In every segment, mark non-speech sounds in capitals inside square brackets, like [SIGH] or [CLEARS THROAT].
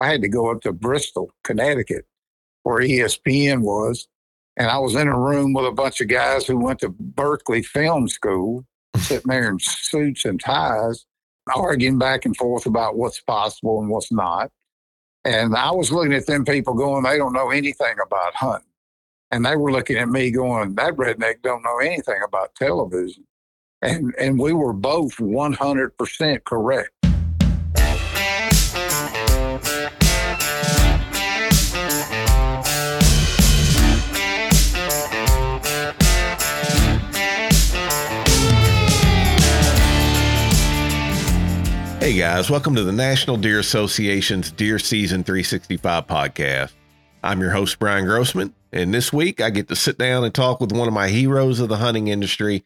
I had to go up to Bristol, Connecticut, where ESPN was. And I was in a room with a bunch of guys who went to Berkeley Film School, [LAUGHS] sitting there in suits and ties, arguing back and forth about what's possible and what's not. And I was looking at them people going, they don't know anything about hunting. And they were looking at me going, that redneck don't know anything about television. And, and we were both 100% correct. Hey guys, welcome to the National Deer Association's Deer Season 365 podcast. I'm your host, Brian Grossman, and this week I get to sit down and talk with one of my heroes of the hunting industry,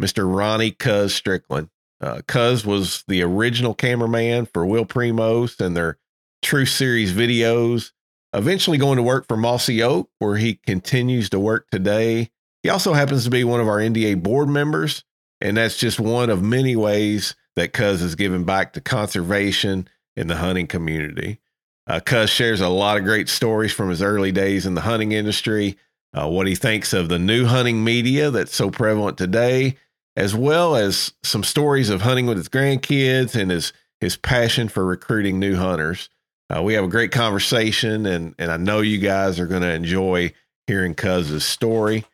Mr. Ronnie Cuz Strickland. Uh, Cuz was the original cameraman for Will Primos and their Truth Series videos, eventually going to work for Mossy Oak, where he continues to work today. He also happens to be one of our NDA board members, and that's just one of many ways that Cuz is giving back to conservation in the hunting community. Uh, Cuz shares a lot of great stories from his early days in the hunting industry, uh, what he thinks of the new hunting media that's so prevalent today, as well as some stories of hunting with his grandkids and his his passion for recruiting new hunters. Uh, we have a great conversation, and and I know you guys are going to enjoy hearing Cuz's story.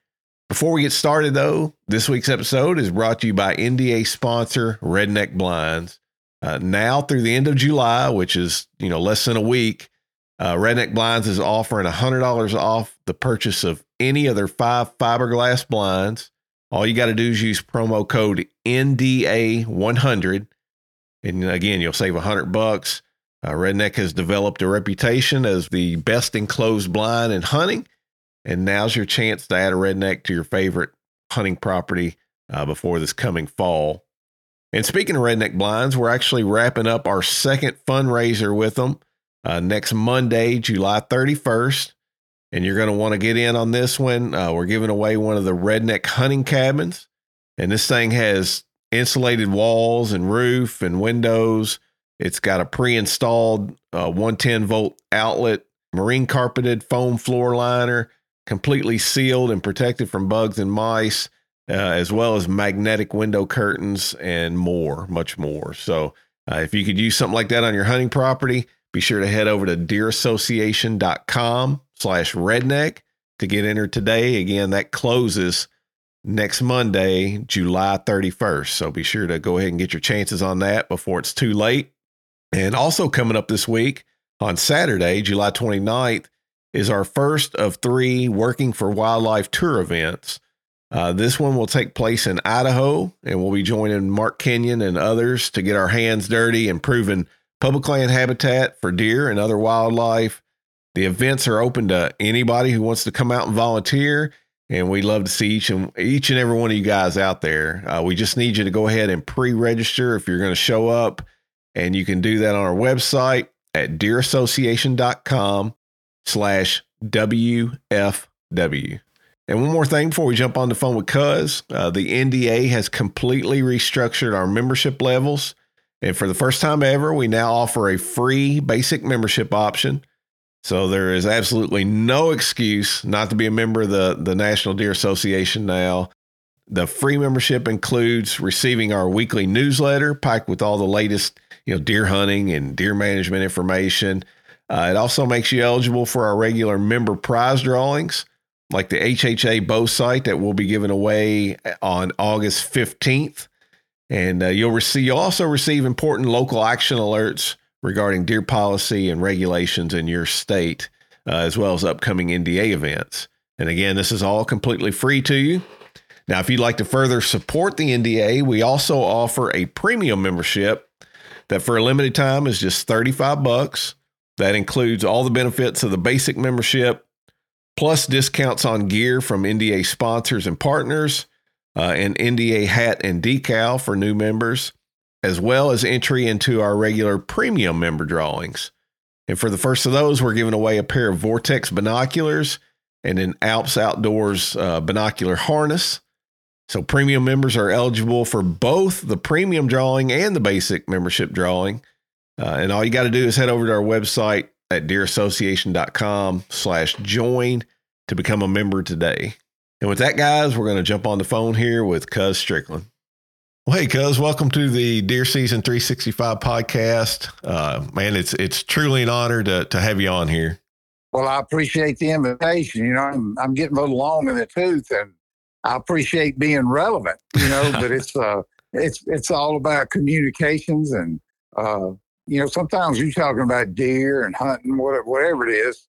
Before we get started, though, this week's episode is brought to you by NDA sponsor Redneck Blinds. Uh, now through the end of July, which is you know less than a week, uh, Redneck Blinds is offering hundred dollars off the purchase of any of their five fiberglass blinds. All you got to do is use promo code NDA100, and again you'll save hundred bucks. Uh, Redneck has developed a reputation as the best enclosed blind in hunting and now's your chance to add a redneck to your favorite hunting property uh, before this coming fall. And speaking of redneck blinds, we're actually wrapping up our second fundraiser with them uh, next Monday, July 31st. And you're going to want to get in on this one. Uh, we're giving away one of the redneck hunting cabins. And this thing has insulated walls and roof and windows. It's got a pre installed uh, 110 volt outlet, marine carpeted foam floor liner completely sealed and protected from bugs and mice, uh, as well as magnetic window curtains and more, much more. So, uh, if you could use something like that on your hunting property, be sure to head over to deerassociation.com slash redneck to get entered today. Again, that closes next Monday, July 31st. So be sure to go ahead and get your chances on that before it's too late. And also coming up this week on Saturday, July 29th, is our first of three Working for Wildlife tour events. Uh, this one will take place in Idaho, and we'll be joining Mark Kenyon and others to get our hands dirty and proving public land habitat for deer and other wildlife. The events are open to anybody who wants to come out and volunteer, and we'd love to see each and each and every one of you guys out there. Uh, we just need you to go ahead and pre-register if you're going to show up, and you can do that on our website at deerassociation.com slash WFW. And one more thing before we jump on the phone with Cuz, uh, the NDA has completely restructured our membership levels. And for the first time ever, we now offer a free basic membership option. So there is absolutely no excuse not to be a member of the, the National Deer Association now. The free membership includes receiving our weekly newsletter packed with all the latest, you know, deer hunting and deer management information. Uh, it also makes you eligible for our regular member prize drawings, like the HHA bow sight that will be given away on August 15th. And uh, you'll receive you'll also receive important local action alerts regarding deer policy and regulations in your state, uh, as well as upcoming NDA events. And again, this is all completely free to you. Now, if you'd like to further support the NDA, we also offer a premium membership that for a limited time is just 35 bucks. That includes all the benefits of the basic membership, plus discounts on gear from NDA sponsors and partners, uh, an NDA hat and decal for new members, as well as entry into our regular premium member drawings. And for the first of those, we're giving away a pair of Vortex binoculars and an Alps Outdoors uh, binocular harness. So premium members are eligible for both the premium drawing and the basic membership drawing. Uh, and all you got to do is head over to our website at deerassociation.com slash join to become a member today. And with that, guys, we're going to jump on the phone here with Cuz Strickland. Well, hey, Cuz, welcome to the Deer Season 365 podcast. Uh, man, it's it's truly an honor to, to have you on here. Well, I appreciate the invitation. You know, I'm, I'm getting a little long in the tooth, and I appreciate being relevant. You know, [LAUGHS] but it's uh, it's it's all about communications, and uh, you know, sometimes you're talking about deer and hunting, whatever, whatever it is.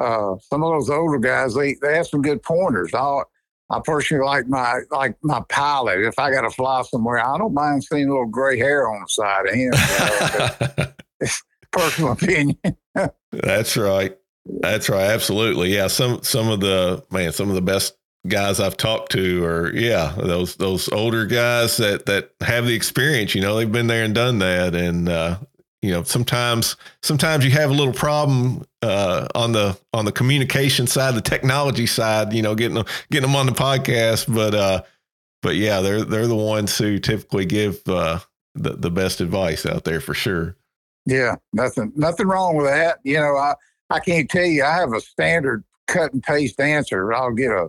Uh, some of those older guys, they they have some good pointers. I I personally like my like my pilot. If I got to fly somewhere, I don't mind seeing a little gray hair on the side of him. You know, [LAUGHS] personal opinion. [LAUGHS] That's right. That's right. Absolutely. Yeah. Some some of the man, some of the best guys I've talked to are yeah, those those older guys that that have the experience, you know, they've been there and done that. And uh, you know, sometimes sometimes you have a little problem uh, on the on the communication side, the technology side, you know, getting them getting them on the podcast. But uh but yeah, they're they're the ones who typically give uh the, the best advice out there for sure. Yeah, nothing nothing wrong with that. You know, I I can't tell you. I have a standard cut and paste answer. I'll get a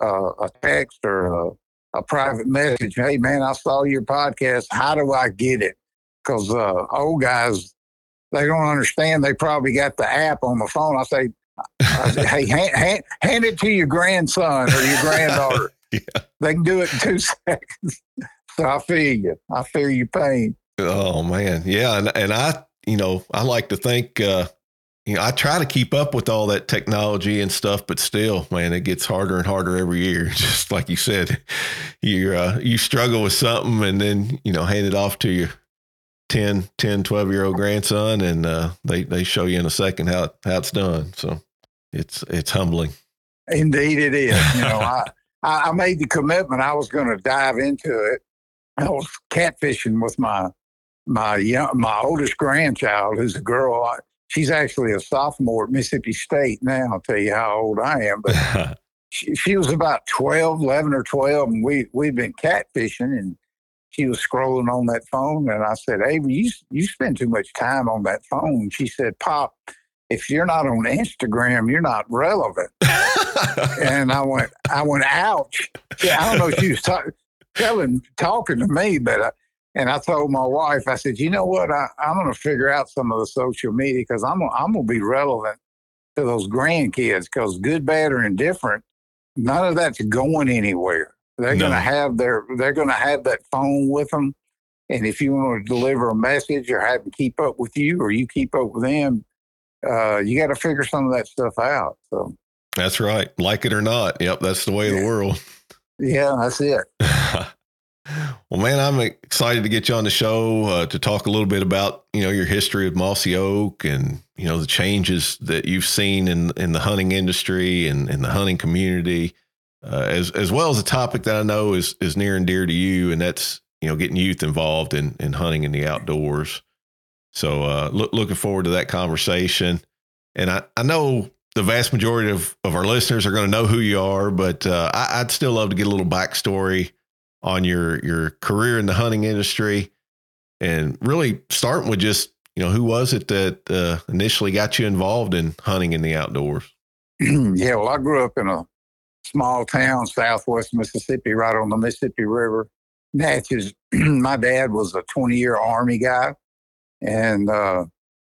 a, a text or a, a, private message. Hey, man, I saw your podcast. How do I get it? Because uh, old guys, they don't understand. They probably got the app on the phone. I say, I say hey, [LAUGHS] hand, hand, hand, it to your grandson or your granddaughter. [LAUGHS] yeah. They can do it in two [LAUGHS] seconds. so I feel you. I feel your pain. Oh man, yeah, and and I, you know, I like to think. Uh, you know, I try to keep up with all that technology and stuff, but still, man, it gets harder and harder every year. Just like you said, you uh, you struggle with something and then, you know, hand it off to your 10, 10, 12 year old grandson and uh, they, they show you in a second how, how it's done. So it's, it's humbling. Indeed it is. You know, [LAUGHS] I, I made the commitment I was going to dive into it. I was catfishing with my, my young, my oldest grandchild, who's a girl. She's actually a sophomore at Mississippi State now. I'll tell you how old I am, but [LAUGHS] she, she, was about 12, 11 or 12, and we, we'd been catfishing, and she was scrolling on that phone. And I said, Avery, you, you spend too much time on that phone. She said, Pop, if you're not on Instagram, you're not relevant. [LAUGHS] and I went, I went, ouch. Yeah, I don't know if she was talking, telling, talking to me, but uh, and I told my wife, I said, you know what? I, am going to figure out some of the social media because I'm, I'm going to be relevant to those grandkids because good, bad, or indifferent, none of that's going anywhere. They're no. going to have their, they're going to have that phone with them. And if you want to deliver a message or have them keep up with you or you keep up with them, uh, you got to figure some of that stuff out. So that's right. Like it or not. Yep. That's the way yeah. of the world. Yeah, that's it. [LAUGHS] Well, man, I'm excited to get you on the show uh, to talk a little bit about you know your history of Mossy Oak and you know the changes that you've seen in in the hunting industry and in the hunting community, uh, as as well as a topic that I know is is near and dear to you, and that's you know getting youth involved in in hunting in the outdoors. So, uh, look, looking forward to that conversation. And I I know the vast majority of of our listeners are going to know who you are, but uh, I, I'd still love to get a little backstory on your your career in the hunting industry, and really starting with just you know who was it that uh, initially got you involved in hunting in the outdoors? [CLEARS THROAT] yeah, well, I grew up in a small town, southwest Mississippi, right on the Mississippi River. Natchez. [CLEARS THROAT] my dad was a 20 year Army guy, and uh,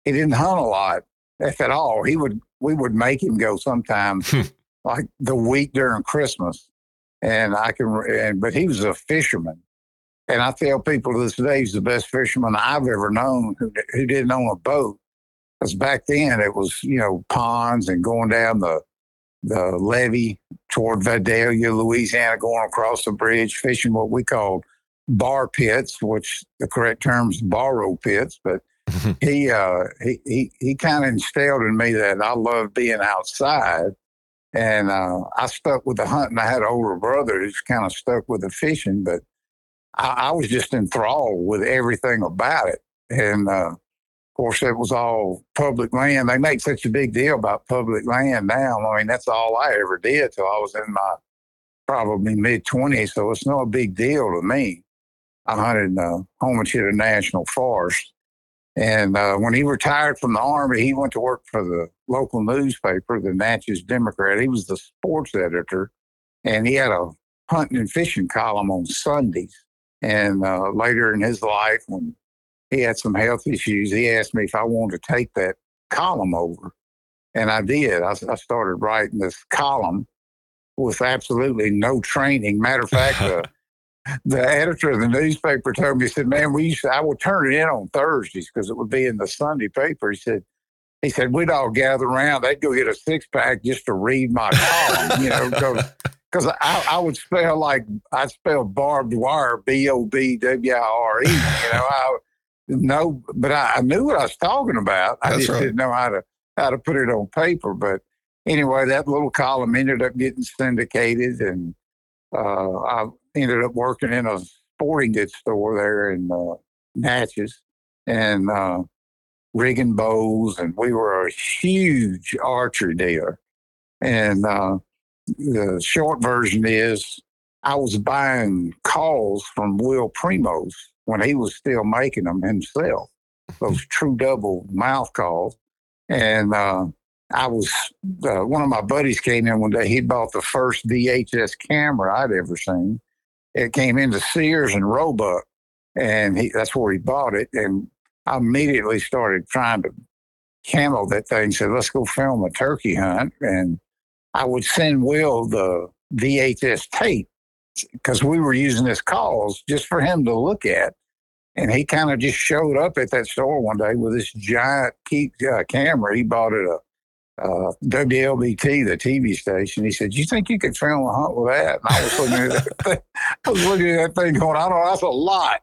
he didn't hunt a lot, if at all. He would we would make him go sometimes, [LAUGHS] like the week during Christmas and I can. And, but he was a fisherman, and I tell people to this day he's the best fisherman I've ever known who, who didn't own a boat. Because back then it was you know ponds and going down the the levee toward Vidalia, Louisiana, going across the bridge, fishing what we called bar pits, which the correct term is borrow pits. But [LAUGHS] he uh, he he, he kind of instilled in me that I love being outside and uh, I stuck with the hunting. I had an older brother who's kind of stuck with the fishing, but I, I, was just enthralled with everything about it. And uh, of course, it was all public land. They make such a big deal about public land now. I mean, that's all I ever did till I was in my probably mid 20s. So it's no big deal to me. I hunted uh, Homochitto National Forest. And uh, when he retired from the Army, he went to work for the local newspaper, the Natchez Democrat. He was the sports editor, and he had a hunting and fishing column on Sundays. And uh, later in his life, when he had some health issues, he asked me if I wanted to take that column over. And I did. I, I started writing this column with absolutely no training. Matter of fact, uh, [LAUGHS] the editor of the newspaper told me, he said, man, we used to, I would turn it in on Thursdays because it would be in the Sunday paper. He said, he said, we'd all gather around. They'd go get a six pack just to read my column, you know, because [LAUGHS] I, I would spell like I spell barbed wire, B O B W I R E, you know, I no, but I, I, knew what I was talking about. I That's just right. didn't know how to, how to put it on paper. But anyway, that little column ended up getting syndicated and, uh, I ended up working in a sporting goods store there in uh, Natchez and uh, rigging bows, and we were a huge archery dealer. And uh, the short version is, I was buying calls from Will Primos when he was still making them himself, those [LAUGHS] true double mouth calls. And uh, I was uh, one of my buddies came in one day. He'd bought the first VHS camera I'd ever seen. It came into Sears and Roebuck, and he, that's where he bought it. And I immediately started trying to camo that thing. Said, "Let's go film a turkey hunt." And I would send Will the VHS tape because we were using his calls just for him to look at. And he kind of just showed up at that store one day with this giant key, uh, camera. He bought it a uh, WLBT, the TV station. He said, "You think you could film a hunt with that?" And I was looking at that thing, [LAUGHS] I was looking at that thing, going, "I don't know, that's a lot,"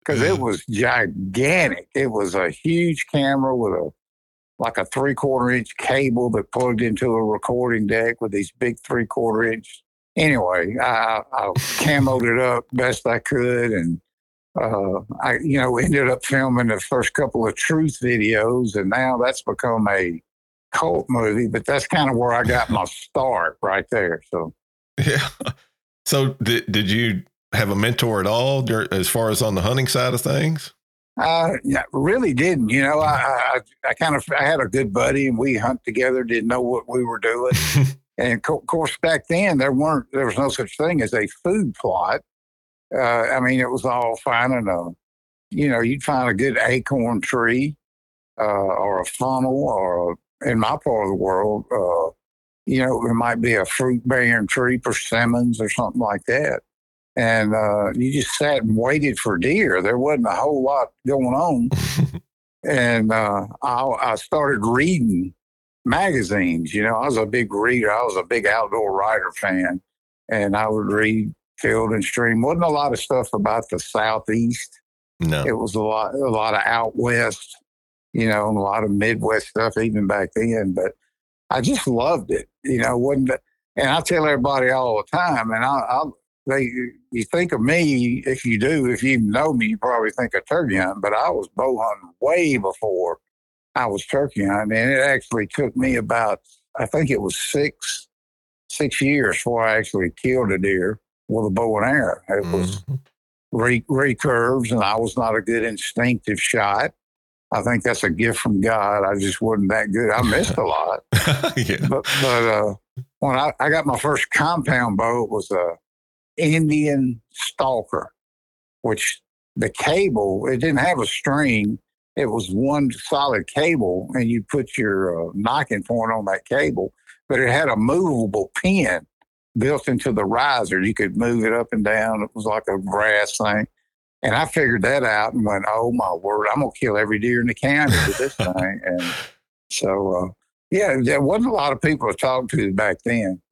because it was gigantic. It was a huge camera with a like a three quarter inch cable that plugged into a recording deck with these big three quarter inch. Anyway, I, I camoed it up best I could, and uh, I, you know, ended up filming the first couple of truth videos, and now that's become a cult movie. But that's kind of where I got my [LAUGHS] start right there. So, Yeah. So did did you have a mentor at all as far as on the hunting side of things? uh, yeah, really didn't. You know, I, I, I kind of I had a good buddy, and we hunt together. Didn't know what we were doing, [LAUGHS] and of course back then there weren't there was no such thing as a food plot. Uh, I mean, it was all finding a, you know, you'd find a good acorn tree, uh, or a funnel, or a, in my part of the world, uh, you know, it might be a fruit bearing tree, persimmons, or something like that. And uh, you just sat and waited for deer. There wasn't a whole lot going on. [LAUGHS] and uh, I, I started reading magazines. You know, I was a big reader. I was a big outdoor writer fan, and I would read Field and Stream. wasn't a lot of stuff about the southeast. no. It was a lot, a lot of out west. You know, and a lot of Midwest stuff even back then. But I just loved it. You know, wasn't and I tell everybody all the time, and I, I they you think of me if you do if you know me you probably think of turkey hunting but i was bow hunting way before i was turkey hunting and it actually took me about i think it was six six years before i actually killed a deer with a bow and arrow it was Mhm. re- recurves and i was not a good instinctive shot i think that's a gift from god i just wasn't that good i missed a [LAUGHS] lot yeah. but but uh, when I, I got my first compound bow, it was a Indian stalker, which the cable it didn't have a string. It was one solid cable, and you put your uh, nocking point on that cable. But it had a movable pin built into the riser. You could move it up and down. It was like a brass thing. And I figured that out and went, "Oh my word! I'm gonna kill every deer in the county with this [LAUGHS] thing." And so, uh, yeah, there wasn't a lot of people to talk to back then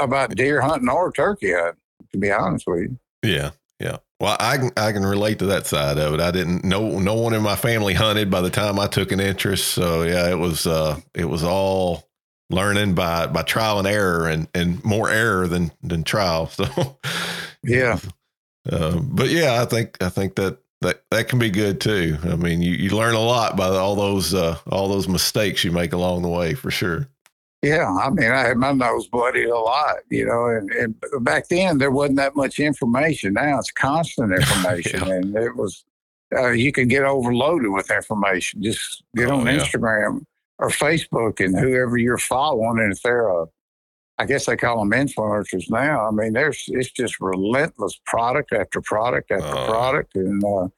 about deer hunting or turkey hunting. To be honest with you, Yeah, yeah. Well, I can I can relate to that side of it. I didn't no no one in my family hunted by the time I took an interest. So yeah, it was uh it was all learning by by trial and error and and more error than than trial. [LAUGHS] So yeah, uh, but yeah, I think I think that that that can be good too. I mean, you you learn a lot by all those uh all those mistakes you make along the way for sure. Yeah. I mean, I had my nose bloodied a lot, you know, and, and back then there wasn't that much information. Now it's constant [LAUGHS] information, Yeah. and it was uh, you can get overloaded with information. Just get Oh, on yeah. Instagram or Facebook and whoever you're following, and if they're a, I guess they call them influencers now. I mean, there's it's just relentless product after product after Oh. product, and uh,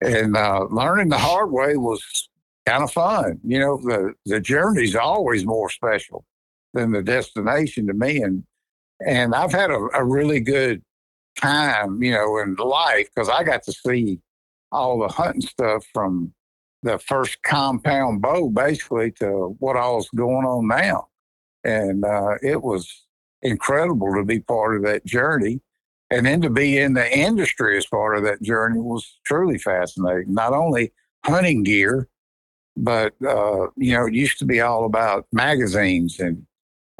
and uh, learning the hard way was kind of fun. You know, the the journey's always more special than the destination to me, and and I've had a, a really good time, you know, in life because I got to see all the hunting stuff from the first compound bow basically to what all's going on now. And uh, it was incredible to be part of that journey. And then to be in the industry as part of that journey was truly fascinating. Not only hunting gear, but, uh, you know, it used to be all about magazines. And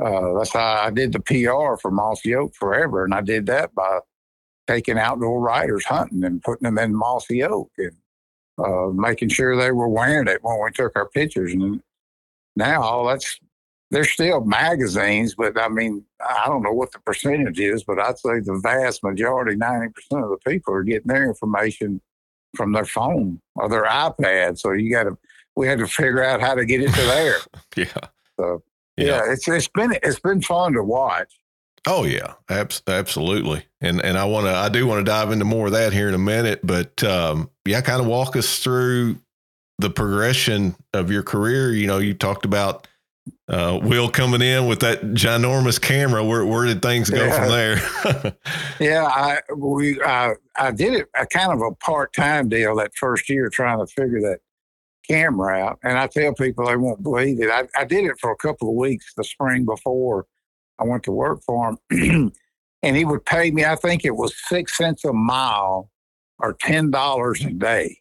uh, that's how I did the PR for Mossy Oak forever. And I did that by taking outdoor writers hunting and putting them in Mossy Oak and uh, making sure they were wearing it when we took our pictures. And now that's there's still magazines, but I mean, I don't know what the percentage is, but I'd say the vast majority, 90% of the people are getting their information from their phone or their iPad. So you got to, we had to figure out how to get it to there. [LAUGHS] Yeah. So Yeah. yeah, it's it's been it's been fun to watch. Oh yeah, Abs- absolutely. And and I want to I do want to dive into more of that here in a minute, but um, yeah, kind of walk us through the progression of your career. You know, you talked about uh, Will coming in with that ginormous camera. Where where did things go from there? [LAUGHS] Yeah, I we I I did it a kind of a part time deal that first year trying to figure that camera out. And I tell people they won't believe it. I, I did it for a couple of weeks the spring before I went to work for him. [CLEARS THROAT] and he would pay me, I think it was six cents a mile or ten dollars a day.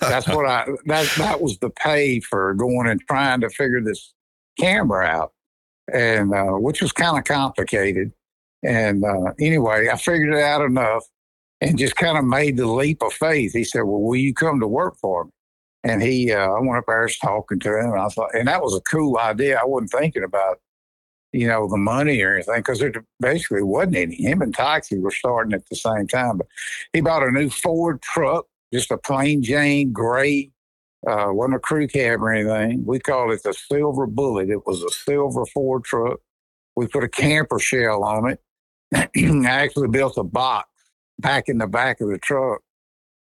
That's what I that that was the pay for going and trying to figure this camera out. And uh, which was kind of complicated. And uh, anyway, I figured it out enough and just kind of made the leap of faith. He said, Well, will you come to work for me? And he, uh, I went up there, was talking to him, and I thought, and that was a cool idea. I wasn't thinking about, you know, the money or anything because there basically wasn't any. Him and Toxey were starting at the same time. But he bought a new Ford truck, just a plain Jane gray, uh, wasn't a crew cab or anything. We called it the Silver Bullet. It was a silver Ford truck. We put a camper shell on it. [CLEARS THROAT] I actually built a box back in the back of the truck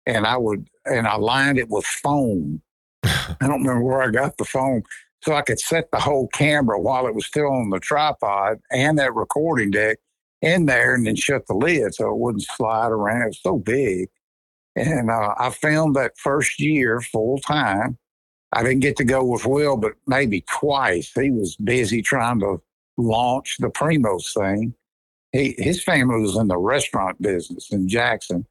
and I would and I lined it with foam. I don't remember where I got the foam. So I could set the whole camera while it was still on the tripod and that recording deck in there and then shut the lid so it wouldn't slide around. It was so big. And uh, I filmed that first year full time. I didn't get to go with Will, but maybe twice. He was busy trying to launch the Primos thing. He, his family was in the restaurant business in Jackson.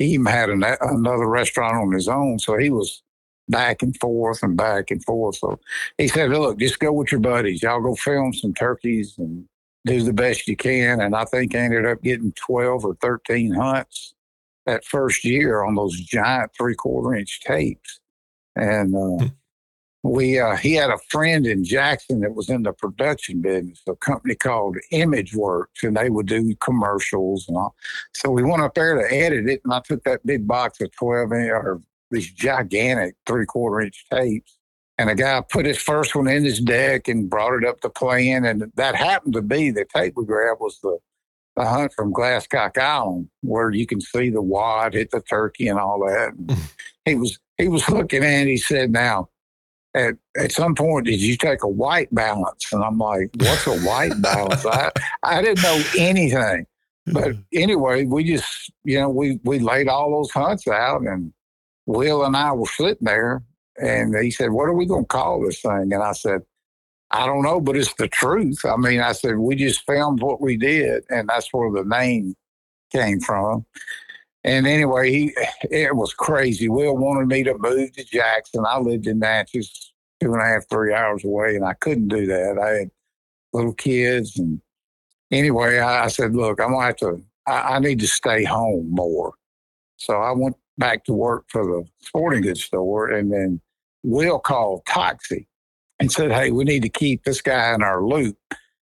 He even had an, another restaurant on his own, so he was back and forth and back and forth. So he said, "Look, just go with your buddies. Y'all go film some turkeys and do the best you can." And I think I ended up getting twelve or thirteen hunts that first year on those giant three quarter inch tapes. And uh, we uh, he had a friend in Jackson that was in the production business, a company called Image Works, and they would do commercials and all. So we went up there to edit it, and I took that big box of twelve inch or these gigantic three quarter inch tapes. And a guy put his first one in his deck and brought it up to playing, and that happened to be the tape we grabbed was the the hunt from Glasscock Island, where you can see the wad hit the turkey and all that. And [LAUGHS] he was he was looking at it, he said, Now, at, at some point, did you take a white balance? And I'm like, What's a white [LAUGHS] balance? I, I didn't know anything. But hmm. anyway, we just, you know, we, we laid all those hunts out, and Will and I were sitting there, and he said, What are we going to call this thing? And I said, I don't know, but it's the truth. I mean, I said, we just filmed what we did, and that's where the name came from. And anyway, he it was crazy. Will wanted me to move to Jackson. I lived in Natchez, two and a half, three hours away, and I couldn't do that. I had little kids, and anyway, I, I said, "Look, I'm gonna have to. I, I need to stay home more." So I went back to work for the sporting goods store, and then Will called Toxey and said, "Hey, we need to keep this guy in our loop."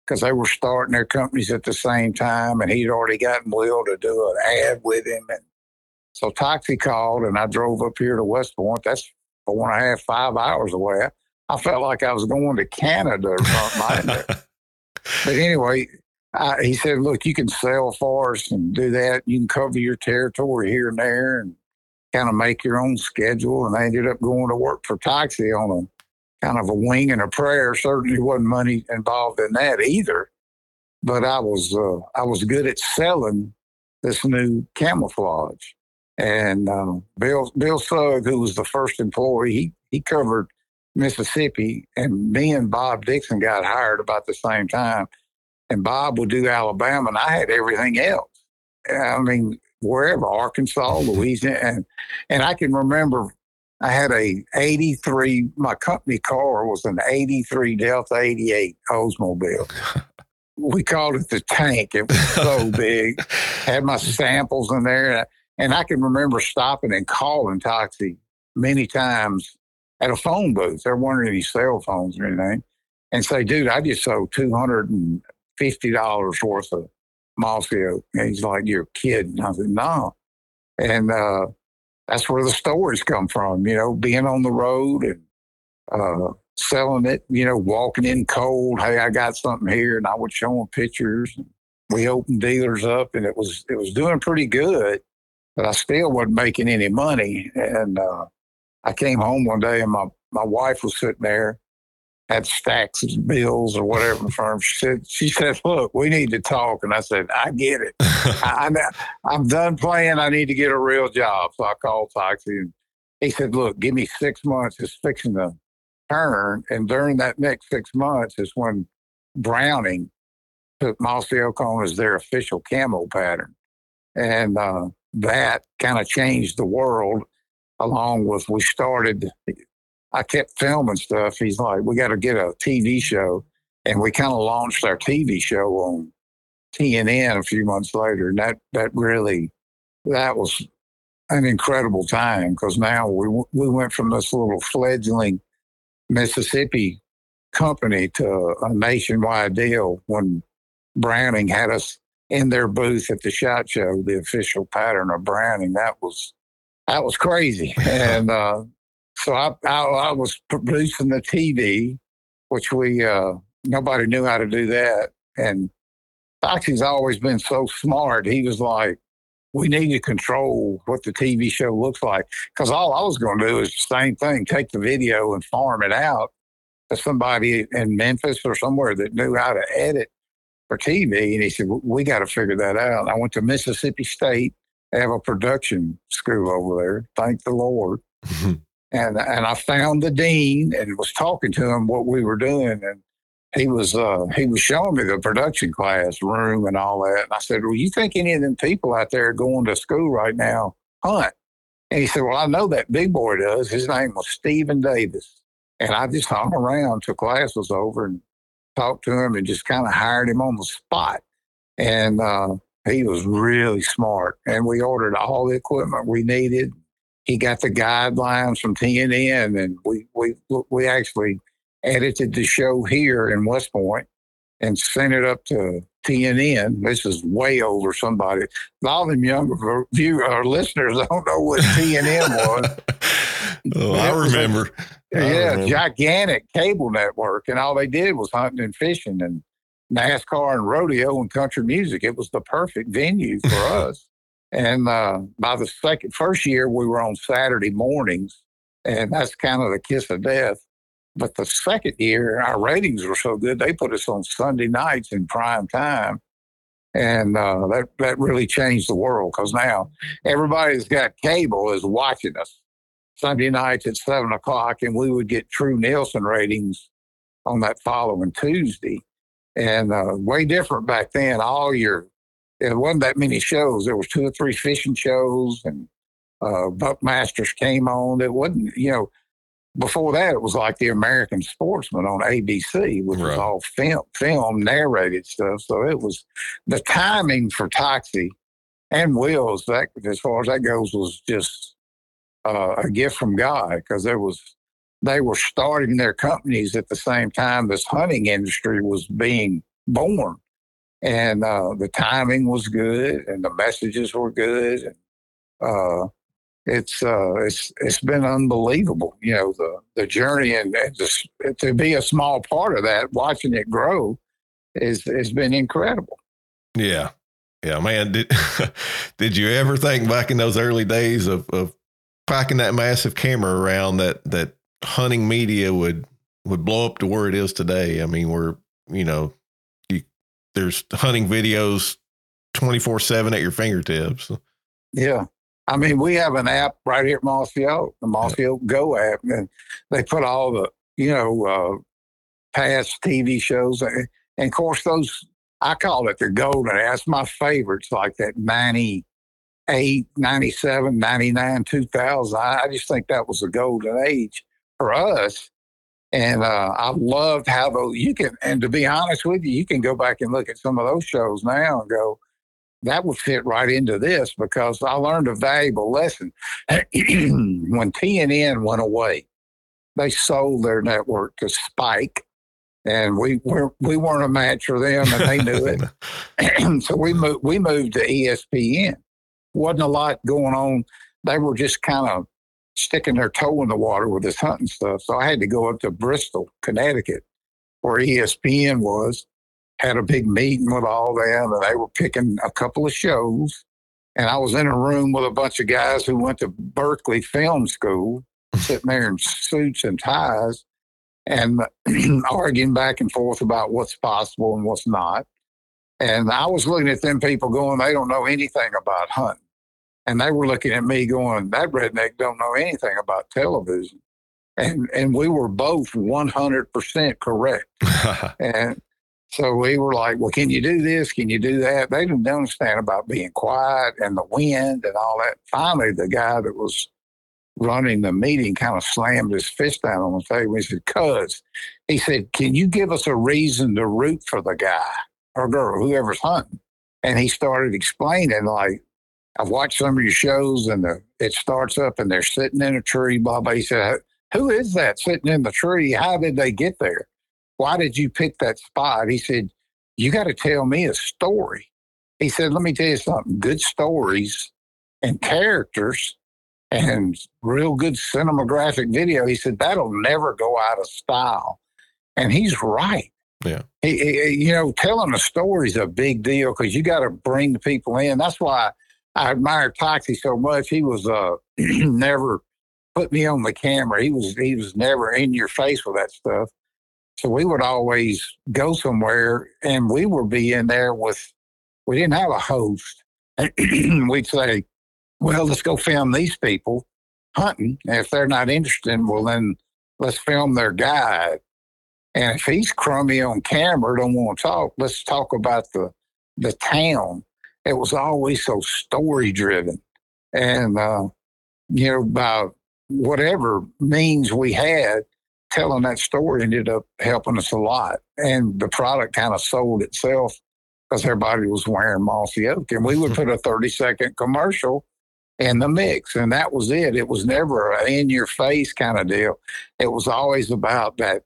Because they were starting their companies at the same time, and he'd already gotten Will to do an ad with him, and So Toxey called and I drove up here to West Point. That's four and a half, five hours away. I felt like I was going to Canada or something. [LAUGHS] but anyway, I, he said, look, you can sell for us and do that. You can cover your territory here and there and kind of make your own schedule. And I ended up going to work for Toxey on a kind of a wing and a prayer. Certainly wasn't money involved in that either. But I was uh, I was good at selling this new camouflage. And uh, Bill Bill Sugg, who was the first employee, he he covered Mississippi, and me and Bob Dixon got hired about the same time. And Bob would do Alabama, and I had everything else. I mean, wherever Arkansas, [LAUGHS] Louisiana, and and I can remember I had a '83. My company car was an '83 Delta '88 Oldsmobile. [LAUGHS] we called it the tank. It was so big. [LAUGHS] Had my samples in there, and I can remember stopping and calling Toxey many times at a phone booth. There weren't any cell phones or anything, and say, "Dude, I just sold two hundred and fifty dollars worth of Mossy Oak." And he's like, "You're kidding." I said, "No," and uh, that's where the stories come from. You know, being on the road and uh, selling it. You know, walking in cold. Hey, I got something here, and I would show them pictures. We opened dealers up, and it was it was doing pretty good, but I still wasn't making any money. And uh, I came home one day, and my my wife was sitting there, had stacks of bills or whatever from. She said, "She said, look, we need to talk." And I said, "I get it. I, I'm done playing. I need to get a real job." So I called Toxey, and he said, "Look, give me six months. It's fixing to turn." And during that next six months is when Browning took Mossy Oak on as their official camo pattern, and uh, that kind of changed the world. Along with we started I kept filming stuff. He's like, we got to get a TV show. And we kind of launched our TV show on TNN a few months later. And that, that really, that was an incredible time because now we, we went from this little fledgling Mississippi company to a nationwide deal when Browning had us in their booth at the shot show, the official pattern of Browning. That was that was crazy. [LAUGHS] and uh, so I, I, I, was producing the TV, which we uh, nobody knew how to do that. And Toxey's always been so smart. He was like, "We need to control what the TV show looks like." Because all I was going to do is the same thing: take the video and farm it out to somebody in Memphis or somewhere that knew how to edit for TV. And he said, "We got to figure that out." I went to Mississippi State. They have a production school over there. Thank the Lord. [LAUGHS] and and I found the dean and was talking to him what we were doing, and he was uh, he was showing me the production class room and all that. And I said, "Well, you think any of them people out there going to school right now hunt?" And he said, "Well, I know that big boy does. His name was Stephen Davis." And I just hung around till class was over and talked to him and just kind of hired him on the spot. And uh, he was really smart. And we ordered all the equipment we needed he got the guidelines from TNN, and we we we actually edited the show here in West Point and sent it up to TNN. This is way over somebody. A lot of them younger view or listeners [LAUGHS] don't know what TNN was. [LAUGHS] oh, I remember. A, I yeah, remember. gigantic cable network, and all they did was hunting and fishing and NASCAR and rodeo and country music. It was the perfect venue for [LAUGHS] us. And uh, by the second, first year, we were on Saturday mornings, and that's kind of the kiss of death. But the second year, our ratings were so good, they put us on Sunday nights in prime time. And uh, that, that really changed the world because now everybody that's got cable is watching us Sunday nights at seven o'clock, and we would get true Nielsen ratings on that following Tuesday. And uh, way different back then. All your there wasn't that many shows. There was two or three fishing shows, and uh, Buckmasters came on. It wasn't, you know, before that it was like the American Sportsman on ABC, which right. was all film, film narrated stuff. So it was the timing for Toxey and Wills that as far as that goes was just uh, a gift from God because there was they were starting their companies at the same time this hunting industry was being born and uh, the timing was good and the messages were good Uh, it's uh, it's it's been unbelievable. You know the the journey and, just, to be a small part of that, watching it grow, is has been incredible. Yeah, yeah, man. Did [LAUGHS] did you ever think back in those early days of of packing that massive camera around that that hunting media would would blow up to where it is today? I mean, we're you know, there's hunting videos twenty four seven at your fingertips. Yeah, I mean, we have an app right here at Mossy Oak, the Mossy Oak Go app, and they put all the, you know, uh, past TV shows. And of course, those, I call it the golden. That's my favorites, like that 98, 97, 99, 2000. I just think that was a golden age for us. And uh, I loved how those, you can, and to be honest with you, you can go back and look at some of those shows now and go, that would fit right into this because I learned a valuable lesson. [CLEARS THROAT] when TNN went away, they sold their network to Spike, and we were we weren't a match for them, and they knew it. [LAUGHS] [CLEARS THROAT] so we moved we moved to ESPN. wasn't a lot going on. They were just kind of sticking their toe in the water with this hunting stuff. So I had to go up to Bristol, Connecticut, where ESPN was, had a big meeting with all them, and they were picking a couple of shows. And I was in a room with a bunch of guys who went to Berkeley Film School, [LAUGHS] sitting there in suits and ties, and [CLEARS THROAT] arguing back and forth about what's possible and what's not. And I was looking at them people going, they don't know anything about hunting. And they were looking at me going, that redneck don't know anything about television. And and we were both 100% correct. [LAUGHS] and so we were like, well, can you do this? Can you do that? They didn't understand about being quiet and the wind and all that. Finally, the guy that was running the meeting kind of slammed his fist down on the table. He said, Cuz, he said, can you give us a reason to root for the guy or girl, whoever's hunting? And he started explaining, like, I've watched some of your shows and the, it starts up and they're sitting in a tree, blah. He said, who is that sitting in the tree? How did they get there? why did you pick that spot? He said, you got to tell me a story. He said, let me tell you something good stories and characters and real good cinematographic video. He said, that'll never go out of style. And he's right. Yeah. He, he, you know, telling a story is a big deal because you got to bring the people in. That's why I admire Toxey so much. He was uh, [CLEARS THROAT] never put me on the camera. He was he was never in your face with that stuff. So we would always go somewhere and we would be in there with, we didn't have a host. And [CLEARS THROAT] we'd say, well, let's go film these people hunting. And if they're not interested, well, then let's film their guide. And if he's crummy on camera, don't want to talk, let's talk about the, the town. It was always so story driven. And, uh, you know, by whatever means we had, telling that story ended up helping us a lot. And the product kind of sold itself because everybody was wearing Mossy Oak. And we would put a [LAUGHS] 30 second commercial in the mix. And that was it. It was never an in your face kind of deal. It was always about that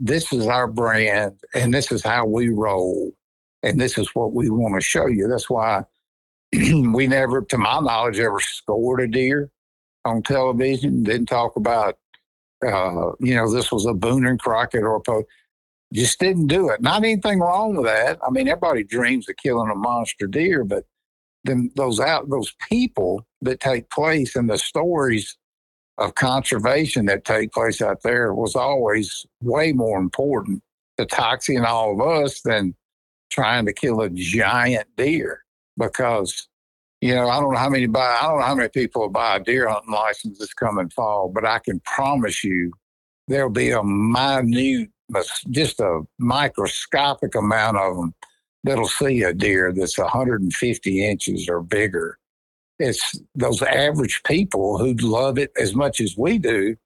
this is our brand and this is how we roll. And this is what we want to show you. That's why [CLEARS THROAT] we never, to my knowledge, ever scored a deer on television. Didn't talk about uh, you know, this was a Boone and Crockett or a po- just didn't do it. Not anything wrong with that. I mean, everybody dreams of killing a monster deer, but then those out those people that take place and the stories of conservation that take place out there was always way more important to Toxey and all of us than trying to kill a giant deer because you know, I don't know how many buy. I don't know how many people buy a deer hunting license this coming fall, but I can promise you there'll be a minute, just a microscopic amount of them that'll see a deer that's 150 inches or bigger. It's those average people who love it as much as we do.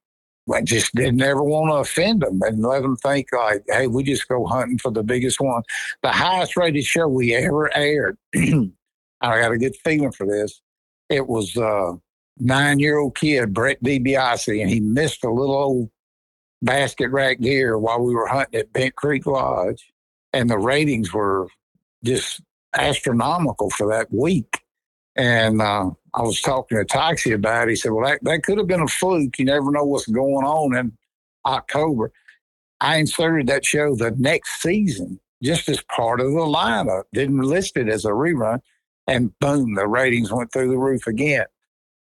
I just didn't ever want to offend them and let them think like, hey, we just go hunting for the biggest one. The highest rated show we ever aired [CLEARS THROAT] I got a good feeling for this. It was uh, a nine year old kid, Brett DiBiase, and he missed a little old basket rack deer while we were hunting at Bent Creek Lodge. And the ratings were just astronomical for that week. And uh, I was talking to Toxey about it. He said, Well, that, that could have been a fluke. You never know what's going on in October. I inserted that show the next season just as part of the lineup, didn't list it as a rerun. And boom, the ratings went through the roof again,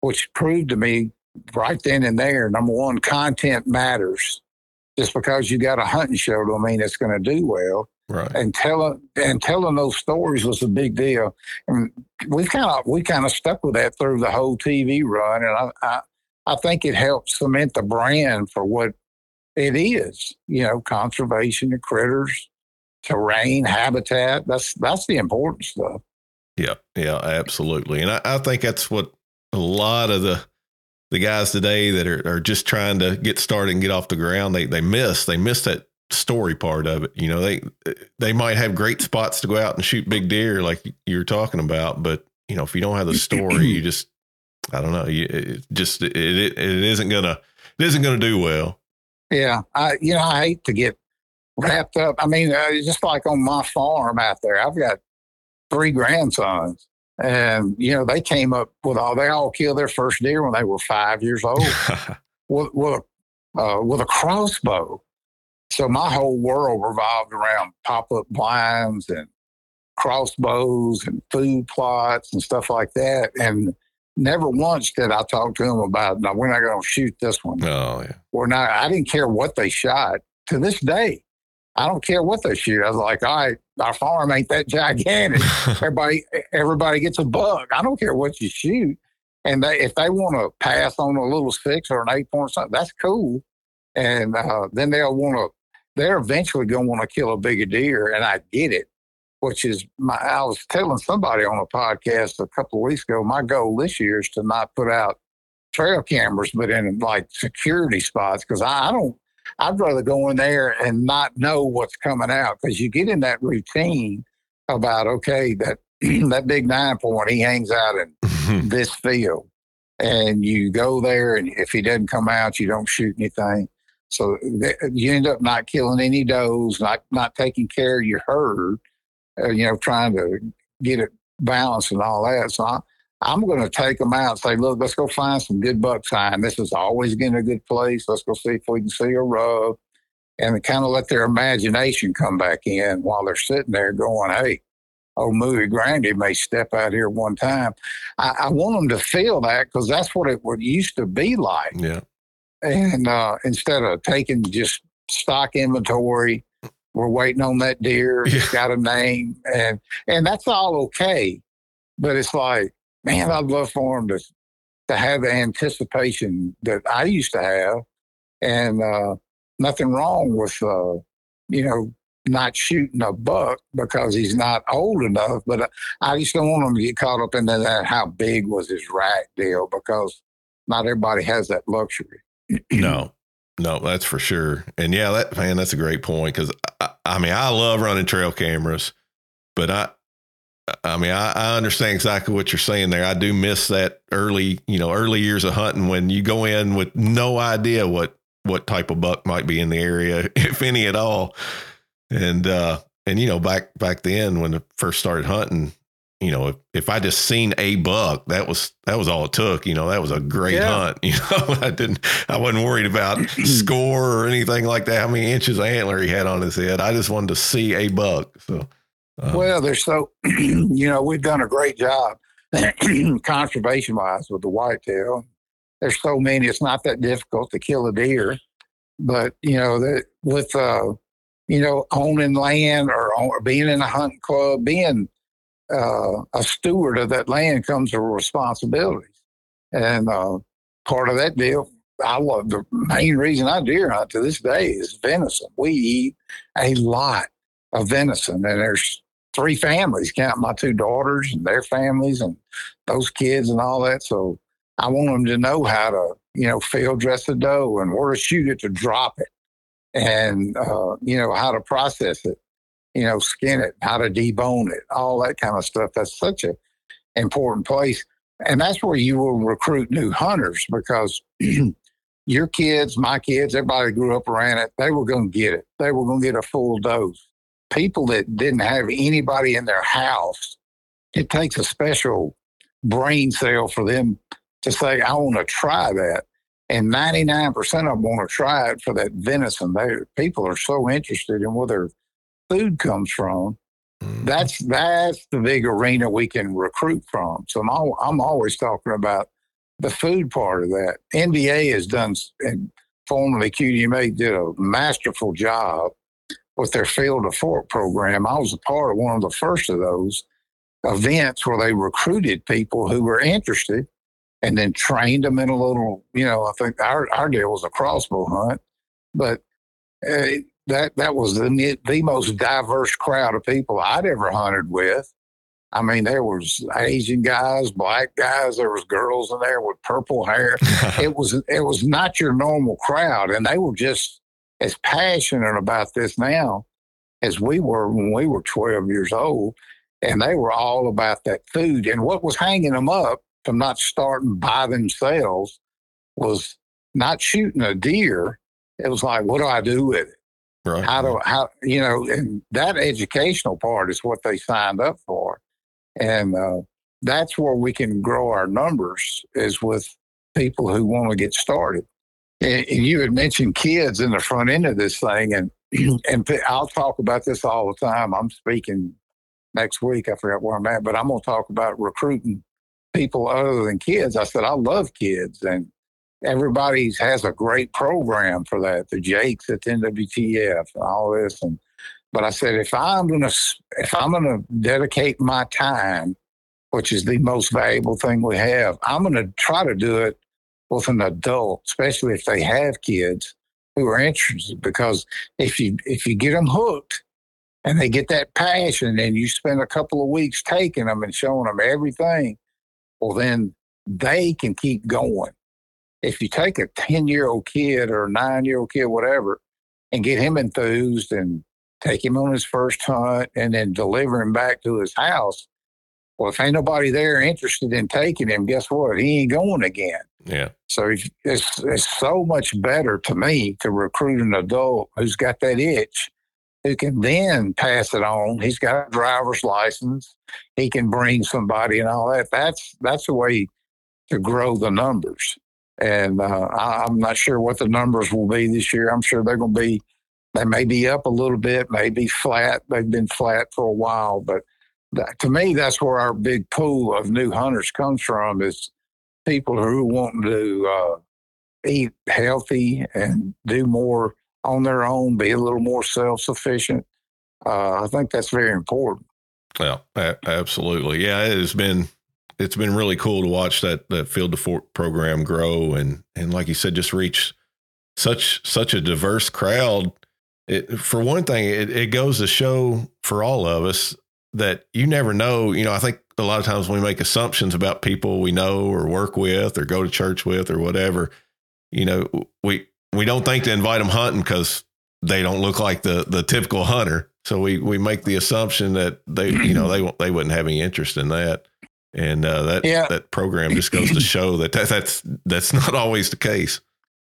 which proved to me right then and there number one, content matters. Just because you got a hunting show don't mean it's going to do well. Right. And telling and telling those stories was a big deal. And we kind of we kind of stuck with that through the whole TV run, and I, I I think it helped cement the brand for what it is. You know, conservation of critters, terrain, habitat. That's that's the important stuff. Yeah, yeah, absolutely. And I, I think that's what a lot of the the guys today that are, are just trying to get started and get off the ground, they they miss. They miss that story part of it. You know, they they might have great spots to go out and shoot big deer like you were talking about, but you know, if you don't have the story, you just I don't know, you it just it, it it isn't gonna it isn't gonna do well. Yeah, I you know I hate to get wrapped up. I mean, uh, just like on my farm out there, I've got three grandsons, and you know they came up with all they all killed their first deer when they were five years old [LAUGHS] with with a, uh, with a crossbow. So my whole world revolved around pop up blinds and crossbows and food plots and stuff like that. And never once did I talk to them about, no, we're not going to shoot this one. oh yeah. We're not, I didn't care what they shot to this day. I don't care what they shoot. I was like, all right, our farm ain't that gigantic. [LAUGHS] everybody, everybody gets a buck. I don't care what you shoot. And they, if they want to pass on a little six or an eight point or something, that's cool. And uh, then they'll want to, they're eventually going to want to kill a bigger deer. And I get it, which is my, I was telling somebody on a podcast a couple of weeks ago, my goal this year is to not put out trail cameras, but in like security spots. Cause I, I don't, I'd rather go in there and not know what's coming out because you get in that routine about okay that [CLEARS THROAT] that big nine point he hangs out in [LAUGHS] this field, and you go there and if he doesn't come out, you don't shoot anything. So you end up not killing any does, not not taking care of your herd, uh, you know, trying to get it balanced and all that. So I, I'm going to take them out and say, look, let's go find some good buck sign. This is always getting a good place. Let's go see if we can see a rub and kind of let their imagination come back in while they're sitting there going, hey, old movie Grandy may step out here one time. I, I want them to feel that because that's what it used to be like. Yeah. And uh, instead of taking just stock inventory, we're waiting on that deer. [LAUGHS] It's Yeah. got a name, and and that's all okay. But it's like, man, I'd love for them to to have the anticipation that I used to have, and uh, nothing wrong with uh, you know not shooting a buck because he's not old enough. But I, I just don't want him to get caught up in that how big was his rack deal because not everybody has that luxury. No, [CLEARS THROAT] no, that's for sure. And yeah, that man, that's a great point because I, I mean, I love running trail cameras, but I, I mean, I, I understand exactly what you're saying there. I do miss that early, you know, early years of hunting when you go in with no idea what what type of buck might be in the area, [LAUGHS] if any at all. And uh, and you know, back back then when I first started hunting, you know, if, if I just seen a buck, that was that was all it took. You know, that was a great Yeah. hunt. [LAUGHS] You know, I didn't I wasn't worried about [CLEARS THROAT] score or anything like that. How many inches of antler he had on his head? I just wanted to see a buck. So, uh, Well, there's so, [CLEARS THROAT] you know, we've done a great job [CLEARS THROAT] conservation wise with the whitetail. There's so many, it's not that difficult to kill a deer. But, you know, that with, uh, you know, owning land or, or being in a hunting club, being uh, a steward of that land comes with responsibilities. And uh, part of that deal, I love the main reason I deer hunt to this day is venison. We eat a lot of venison, and there's three families, count my two daughters and their families and those kids and all that. So I want them to know how to, you know, field dress a doe and where to shoot it to drop it and, uh, you know, how to process it, you know, skin it, how to debone it, all that kind of stuff. That's such an important place. And that's where you will recruit new hunters because [CLEARS THROAT] your kids, my kids, everybody grew up around it. They were going to get it. They were going to get a full dose people that didn't have anybody in their house, it takes a special brain cell for them to say, I want to try that. And 99% of them want to try it for that venison. They, people are so interested in where their food comes from. Mhm. That's that's the big arena we can recruit from. So I'm, al- I'm always talking about the food part of that. NDA has done, and formerly QDMA did a masterful job with their Field to Fork program. I was a part of one of the first of those events where they recruited people who were interested and then trained them in a little, you know, I think our, our deal was a crossbow hunt, but uh, that, that was the, the most diverse crowd of people I'd ever hunted with. I mean, there was Asian guys, black guys, there was girls in there with purple hair [LAUGHS] it was it was not your normal crowd, and they were just as passionate about this now as we were when we were twelve years old, and they were all about that food. And what was hanging them up from not starting by themselves was not shooting a deer. It was like, what do I do with it? Right. how do how you know and that educational part is what they signed up for. And uh, that's where we can grow our numbers is with people who want to get started. And, and you had mentioned kids in the front end of this thing and and p- i'll talk about this all the time. I'm speaking next week i forgot where i'm at but i'm going to talk about recruiting people other than kids. I said i love kids and everybody has a great program for that. The Jakes at the NWTF and all this. And but I said if I'm gonna if I'm gonna dedicate my time, which is the most valuable thing we have, I'm gonna try to do it with an adult, especially if they have kids who are interested. Because if you if you get them hooked and they get that passion, and you spend a couple of weeks taking them and showing them everything, well then they can keep going if you take a 10 year old kid or a nine year old kid, whatever, and get him enthused and take him on his first hunt and then deliver him back to his house, well, if ain't nobody there interested in taking him, guess what? He ain't going again. yeah. So it's, it's so much better to me to recruit an adult who's got that itch, who can then pass it on. He's got a driver's license. He can bring somebody and all that. That's that's the way to grow the numbers. And uh, I, I'm not sure what the numbers will be this year. I'm sure they're going to be. They may be up a little bit, maybe flat. They've been flat for a while, but that, to me, that's where our big pool of new hunters comes from. Is people who want to uh, eat healthy and do more on their own, be a little more self sufficient. Uh, I think that's very important. Yeah, absolutely. Yeah, it has been it's been really cool to watch that that field to fork program grow and and like you said, just reach such such a diverse crowd. It, for one thing, it, it goes to show for all of us that you never know. You know, I think a lot of times we make assumptions about people we know or work with or go to church with or whatever. You know, we we don't think to invite them hunting because they don't look like the the typical hunter. So we we make the assumption that they you know they they wouldn't have any interest in that, and uh, that Yeah. that program just goes to [CLEARS THROAT] show that, that that's that's not always the case.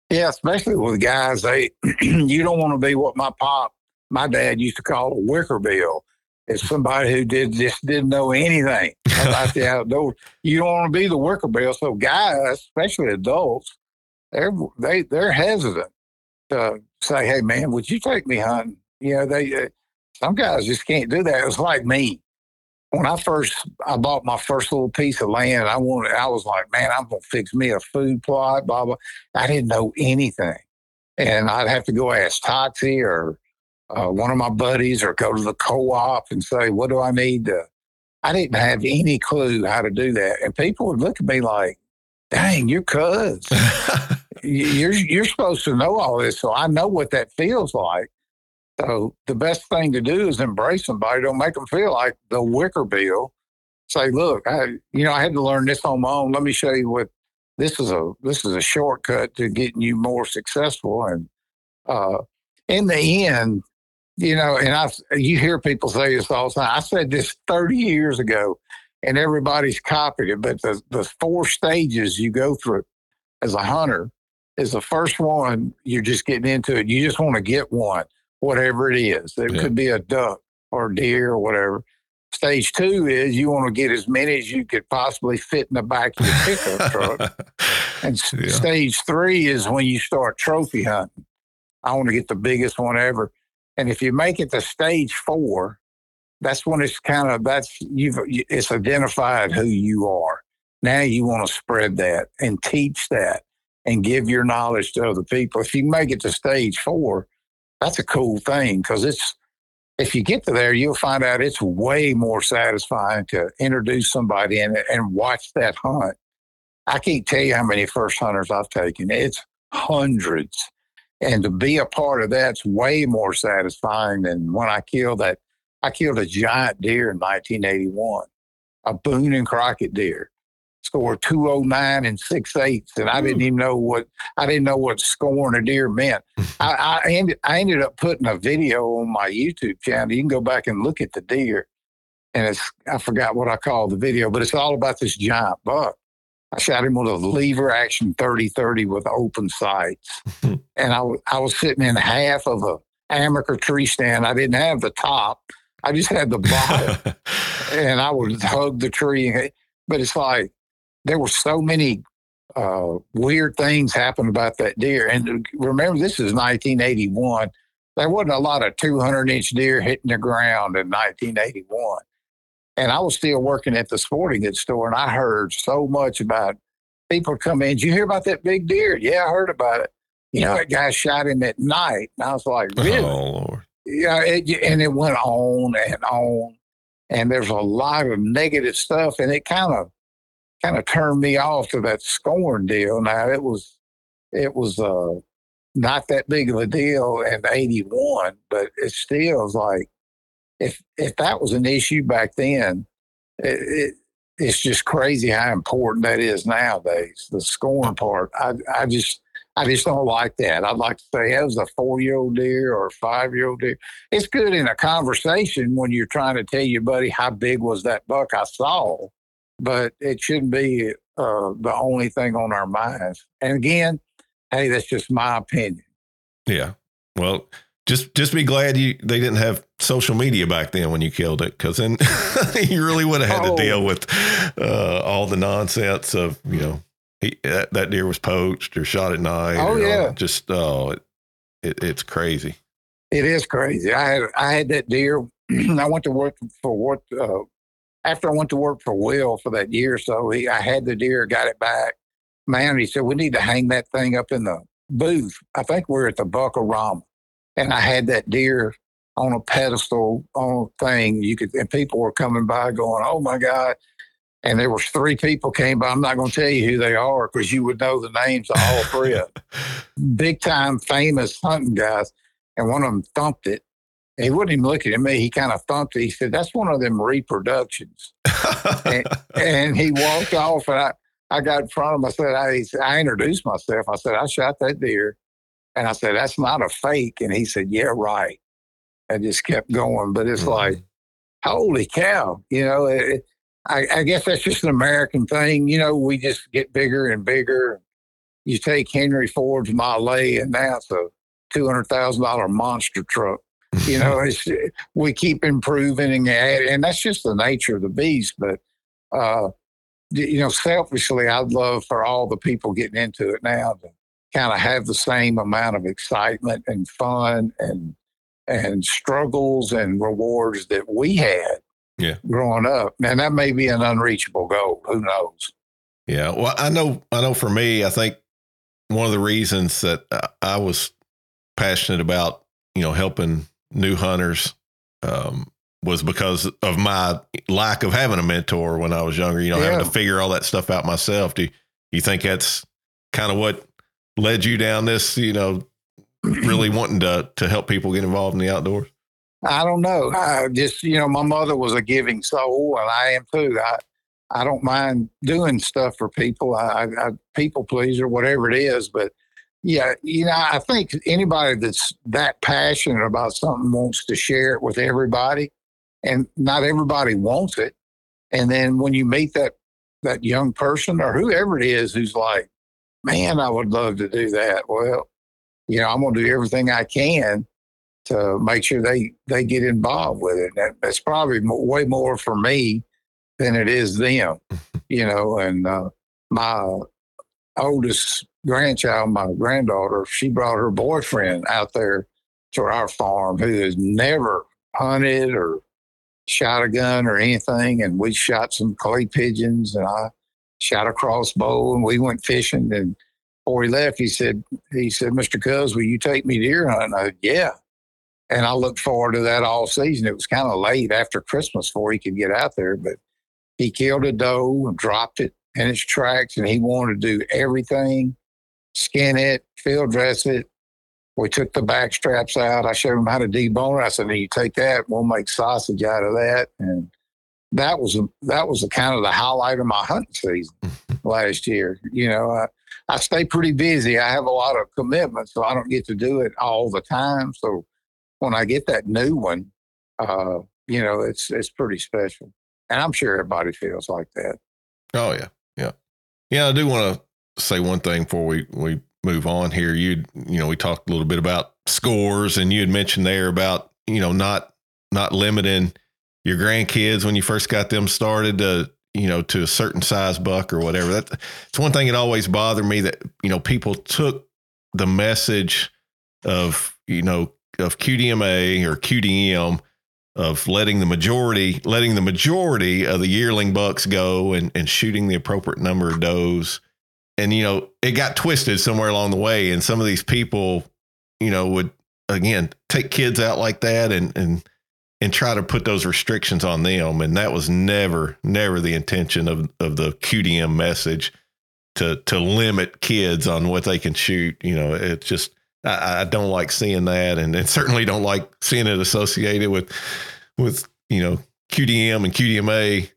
Yeah, especially with guys, they [CLEARS THROAT] you don't want to be what my pop, my dad used to call a wicker bill. It's somebody who did just didn't know anything about the outdoors. You don't want to be the wicker bill. So guys, especially adults, they're they they're hesitant to say, "Hey, man, would you take me hunting?" You know, they uh, some guys just can't do that. It was like me when I first I bought my first little piece of land. I wanted. I was like, "Man, I'm gonna fix me a food plot." Blah blah. I didn't know anything. And I'd have to go ask Toxey or uh, one of my buddies or go to the co op and say, what do I need to? I didn't have any clue how to do that. And people would look at me like, dang, you're cuz. [LAUGHS] You're, you're supposed to know all this. So I know what that feels like. So the best thing to do is embrace somebody. Don't make them feel like the wicker bill. Say, look, I, you know, I had to learn this on my own. Let me show you what this is a this is a shortcut to getting you more successful. And uh, in the end, you know, and I you hear people say this all the time. I said this 30 years ago, and everybody's copied it. But the the four stages you go through as a hunter is the first one. You're just getting into it. You just want to get one, whatever it is. It Yeah. could be a duck or deer or whatever. Stage two is you want to get as many as you could possibly fit in the back of your pickup truck. [LAUGHS] And Yeah. stage three is when you start trophy hunting. I want to get the biggest one ever. And if you make it to stage four, that's when it's kind of that's you've it's identified who you are. Now you want to spread that and teach that and give your knowledge to other people. If you make it to stage four, that's a cool thing because it's if you get to there, you'll find out it's way more satisfying to introduce somebody in and watch that hunt. I can't tell you how many first hunters I've taken. It's hundreds. And to be a part of that's way more satisfying than when I killed that. I killed a giant deer in 1981, a Boone and Crockett deer. Scored 209 and six eighths. And I hmm. didn't even know what I didn't know what scoring a deer meant. [LAUGHS] I, I ended I ended up putting a video on my YouTube channel. You can go back and look at the deer. And it's I forgot what I called the video, but it's all about this giant buck. I shot him with a lever action 30-30 with open sights. [LAUGHS] and I, I was sitting in half of a Baker tree stand. I didn't have the top. I just had the bottom [LAUGHS] and I would hug the tree. But it's like there were so many uh, weird things happened about that deer. And remember, this is 1981. There wasn't a lot of 200 inch deer hitting the ground in 1981. And I was still working at the sporting goods store, and I heard so much about people come in. Did you hear about that big deer? Yeah, I heard about it. You know, that guy shot him at night. And I was like, really? Oh Lord. yeah, it, and it went on and on, and there's a lot of negative stuff, and it kind of kind of turned me off to that scoring deal. Now it was it was uh not that big of a deal in '81, but it still is like if if that was an issue back then, it, it it's just crazy how important that is nowadays. The scoring part, I I just I just don't like that. I'd like to say it was a four year old deer or five year old deer. It's good in a conversation when you're trying to tell your buddy how big was that buck I saw, but it shouldn't be uh, the only thing on our minds. And again, hey, that's just my opinion. Yeah. Well, just just be glad you they didn't have social media back then when you killed it, because then [LAUGHS] you really would have had Oh. to deal with uh, all the nonsense of you know he, that, that deer was poached or shot at night. Oh, or all- yeah. just oh, it, it it's crazy. It is crazy. I had I had that deer. [CLEARS THROAT] I went to work for what uh, after I went to work for Will for that year or so. He, I had the deer, got it back. Man, he said we need to hang that thing up in the booth. I think we're at the Buckarama, and I had that deer on a pedestal on a thing. You could and people were coming by going, "Oh my god!" And there was three people came by. I'm not going to tell you who they are because you would know the names of all three of them [LAUGHS] big time famous hunting guys, and one of them thumped it. And he wouldn't even look at me. He kind of thumped it. He said, "That's one of them reproductions." and he walked off, and I, I got in front of him. I said, I, said- I introduced myself. I said, I shot that deer, and I said, "That's not a fake." And he said, "Yeah, right." I just kept going, but it's Mhm. like, holy cow! You know, it, I, I guess that's just an American thing. You know, we just get bigger and bigger. You take Henry Ford's Malay, and now it's a two hundred thousand dollar monster truck. You [LAUGHS] know, it's we keep improving and and that's just the nature of the beast. But uh, you know, selfishly, I'd love for all the people getting into it now to kind of have the same amount of excitement and fun and and struggles and rewards that we had Yeah. growing up. And that may be an unreachable goal. Who knows? Yeah, well, I know, I know. For me, I think one of the reasons that I- I was passionate about, you know, helping new hunters, um, was because of my lack of having a mentor when I was younger. You know, having to figure all that stuff out myself. Do you think that's kind of what led you down this? You know, [CLEARS THROAT] really wanting to to help people get involved in the outdoors. I don't know. I just, you know, my mother was a giving soul, and I am too. I, I don't mind doing stuff for people. I, I, I people pleaser, whatever it is. But yeah, you know, I think anybody that's that passionate about something wants to share it with everybody, and not everybody wants it. And then when you meet that that young person or whoever it is who's like, "Man, I would love to do that," well, you know, I'm going to do everything I can to make sure they they get involved with it. That, that's probably way more for me than it is them, [LAUGHS] you know. And uh, my oldest grandchild, my granddaughter, she brought her boyfriend out there to our farm who has never hunted or shot a gun or anything. And we shot some clay pigeons and I shot a crossbow and we went fishing. And before he left, he said, he said, Mr. Cuz, will you take me deer hunting? I said, yeah. And I looked forward to that all season. It was kind of late after Christmas before he could get out there, but he killed a doe and dropped it in its tracks and he wanted to do everything skin it, field dress it. We took the back straps out. I showed him how to debone it. I said, "You take that. We'll make sausage out of that." And that was that was the kind of the highlight of my hunting season [LAUGHS] last year. You know, I, I stay pretty busy. I have a lot of commitments, so I don't get to do it all the time. So when I get that new one, uh, you know, it's it's pretty special, and I'm sure everybody feels like that. Oh yeah, yeah, yeah. I do want to say one thing before we we move on here. You you know we talked a little bit about scores, and you had mentioned there about you know not not limiting your grandkids when you first got them started to you know to a certain size buck or whatever. That it's one thing that always bothered me that you know people took the message of you know of QDMA or QDM of letting the majority letting the majority of the yearling bucks go and, and shooting the appropriate number of does and you know it got twisted somewhere along the way and some of these people you know would again take kids out like that and and and try to put those restrictions on them and that was never never the intention of of the QDM message to to limit kids on what they can shoot you know it's just I, I don't like seeing that and, and certainly don't like seeing it associated with with you know QDM and QDMA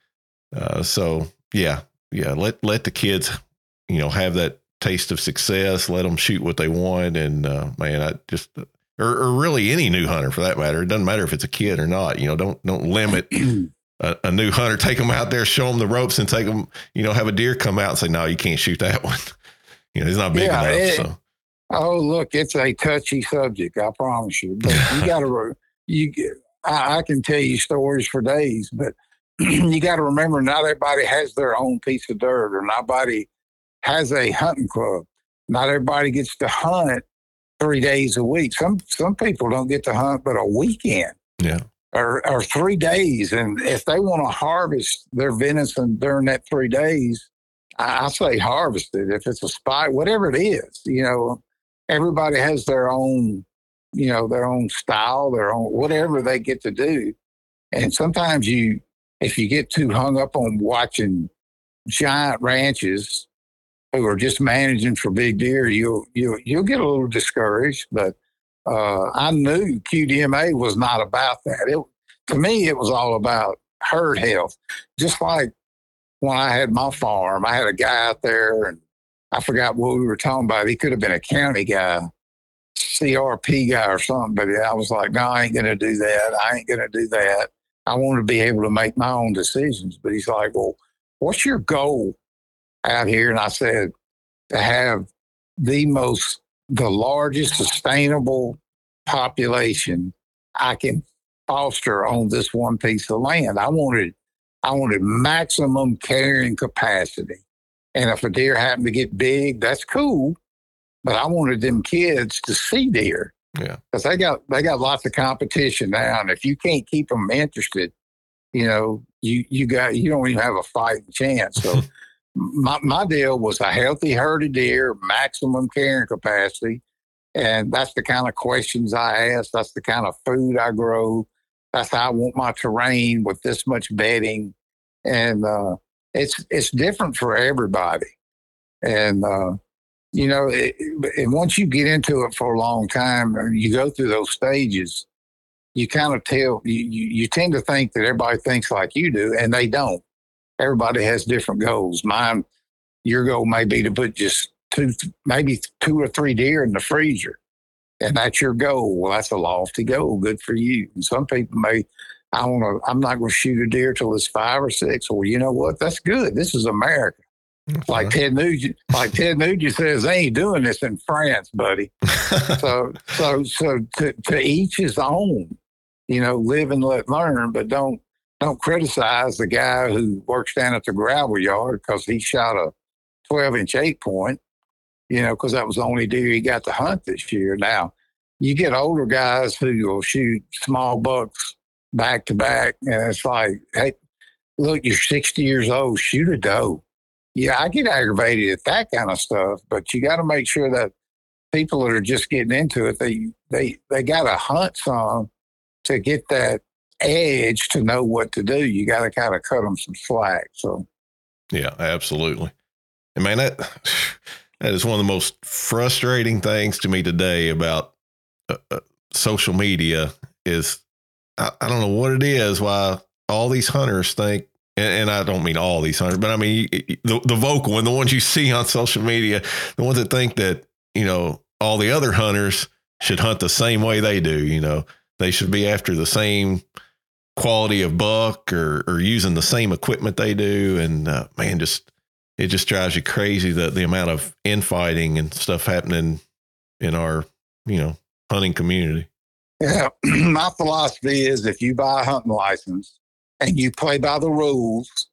uh, so yeah yeah let let the kids you know have that taste of success let them shoot what they want and uh, man i just or, or, really any new hunter for that matter it doesn't matter if it's a kid or not you know don't don't limit a, a, new hunter take them out there show them the ropes and take them you know have a deer come out and say no you can't shoot that [LAUGHS] one. You know he's not big yeah, enough it, so. Oh look it's a touchy subject i promise you but you [LAUGHS] gotta you I, I can tell you stories for days but [CLEARS THROAT] you got to remember not everybody has their own piece of dirt or nobody has a hunting club. Not everybody gets to hunt three days a week. Some some people don't get to hunt but a weekend. Yeah. Or, or three days. And if they want to harvest their venison during that three days, I, I say harvest it. If it's a spot, whatever it is, you know, everybody has their own, you know, their own style, their own whatever they get to do. And sometimes you, if you get too hung up on watching giant ranches who are just managing for big deer, you'll you'll you'll get a little discouraged. But uh, I knew QDMA was not about that. It to me, it was all about herd health. Just like when I had my farm, I had a guy out there, and I forgot what we were talking about. He could have been a county guy, CRP guy, or something. But I was like, no, I ain't to do that. I ain't to do that. I want to be able to make my own decisions. But he's like, well, what's your goal? Out here, and I said to have the most, the largest sustainable population I can foster on this one piece of land. I wanted, I wanted maximum carrying capacity. And if a deer happened to get big, that's cool. But I wanted them kids to see deer. Yeah. Because they got they got lots of competition now. And if you can't keep them interested, you know, you you got you don't even have a fighting chance. So [LAUGHS] my, my deal was a healthy herd of deer, maximum carrying capacity. And that's the kind of questions I ask. That's the kind of food I grow. That's how I want my terrain with this much bedding. And uh, it's it's different for everybody. And uh, you know, it, and once you get into it for a long time, you go through those stages. You kind of tell you, you, you tend to think that everybody thinks like you do, and they don't everybody has different goals. Mine, your goal may be to put just two, maybe two or three deer in the freezer, and that's your goal. Well, that's a lofty goal. Good for you. And some people may, I want to, I'm not going to shoot a deer till it's five or six. Well, you know what? That's good. This is America. Like Ted Nugent, like Ted Nugent says, they ain't doing this in France, buddy. so, so, so to, to each his own. You know, live and let learn, but don't don't criticize the guy who works down at the gravel yard because he shot a 12 inch eight point. You know, because that was the only deer he got to hunt this year. Now, you get older guys who will shoot small bucks back to back, and it's like, hey, look, you're 60 years old, shoot a doe yeah, I get aggravated at that kind of stuff, but you got to make sure that people that are just getting into it, they they they got to hunt some to get that edge to know what to do. You got to kind of cut them some slack. So, yeah, absolutely. And man, that that is one of the most frustrating things to me today about uh, uh, social media. Is I, I don't know what it is why all these hunters think and, and, I don't mean all these hunters, but I mean the the vocal and the ones you see on social media, the ones that think that you know all the other hunters should hunt the same way they do. You know, they should be after the same quality of buck or or using the same equipment they do. And uh, man, just it just drives you crazy the the amount of infighting and stuff happening in our you know hunting community. Yeah, [CLEARS THROAT] my philosophy is if you buy a hunting license and you play by the rules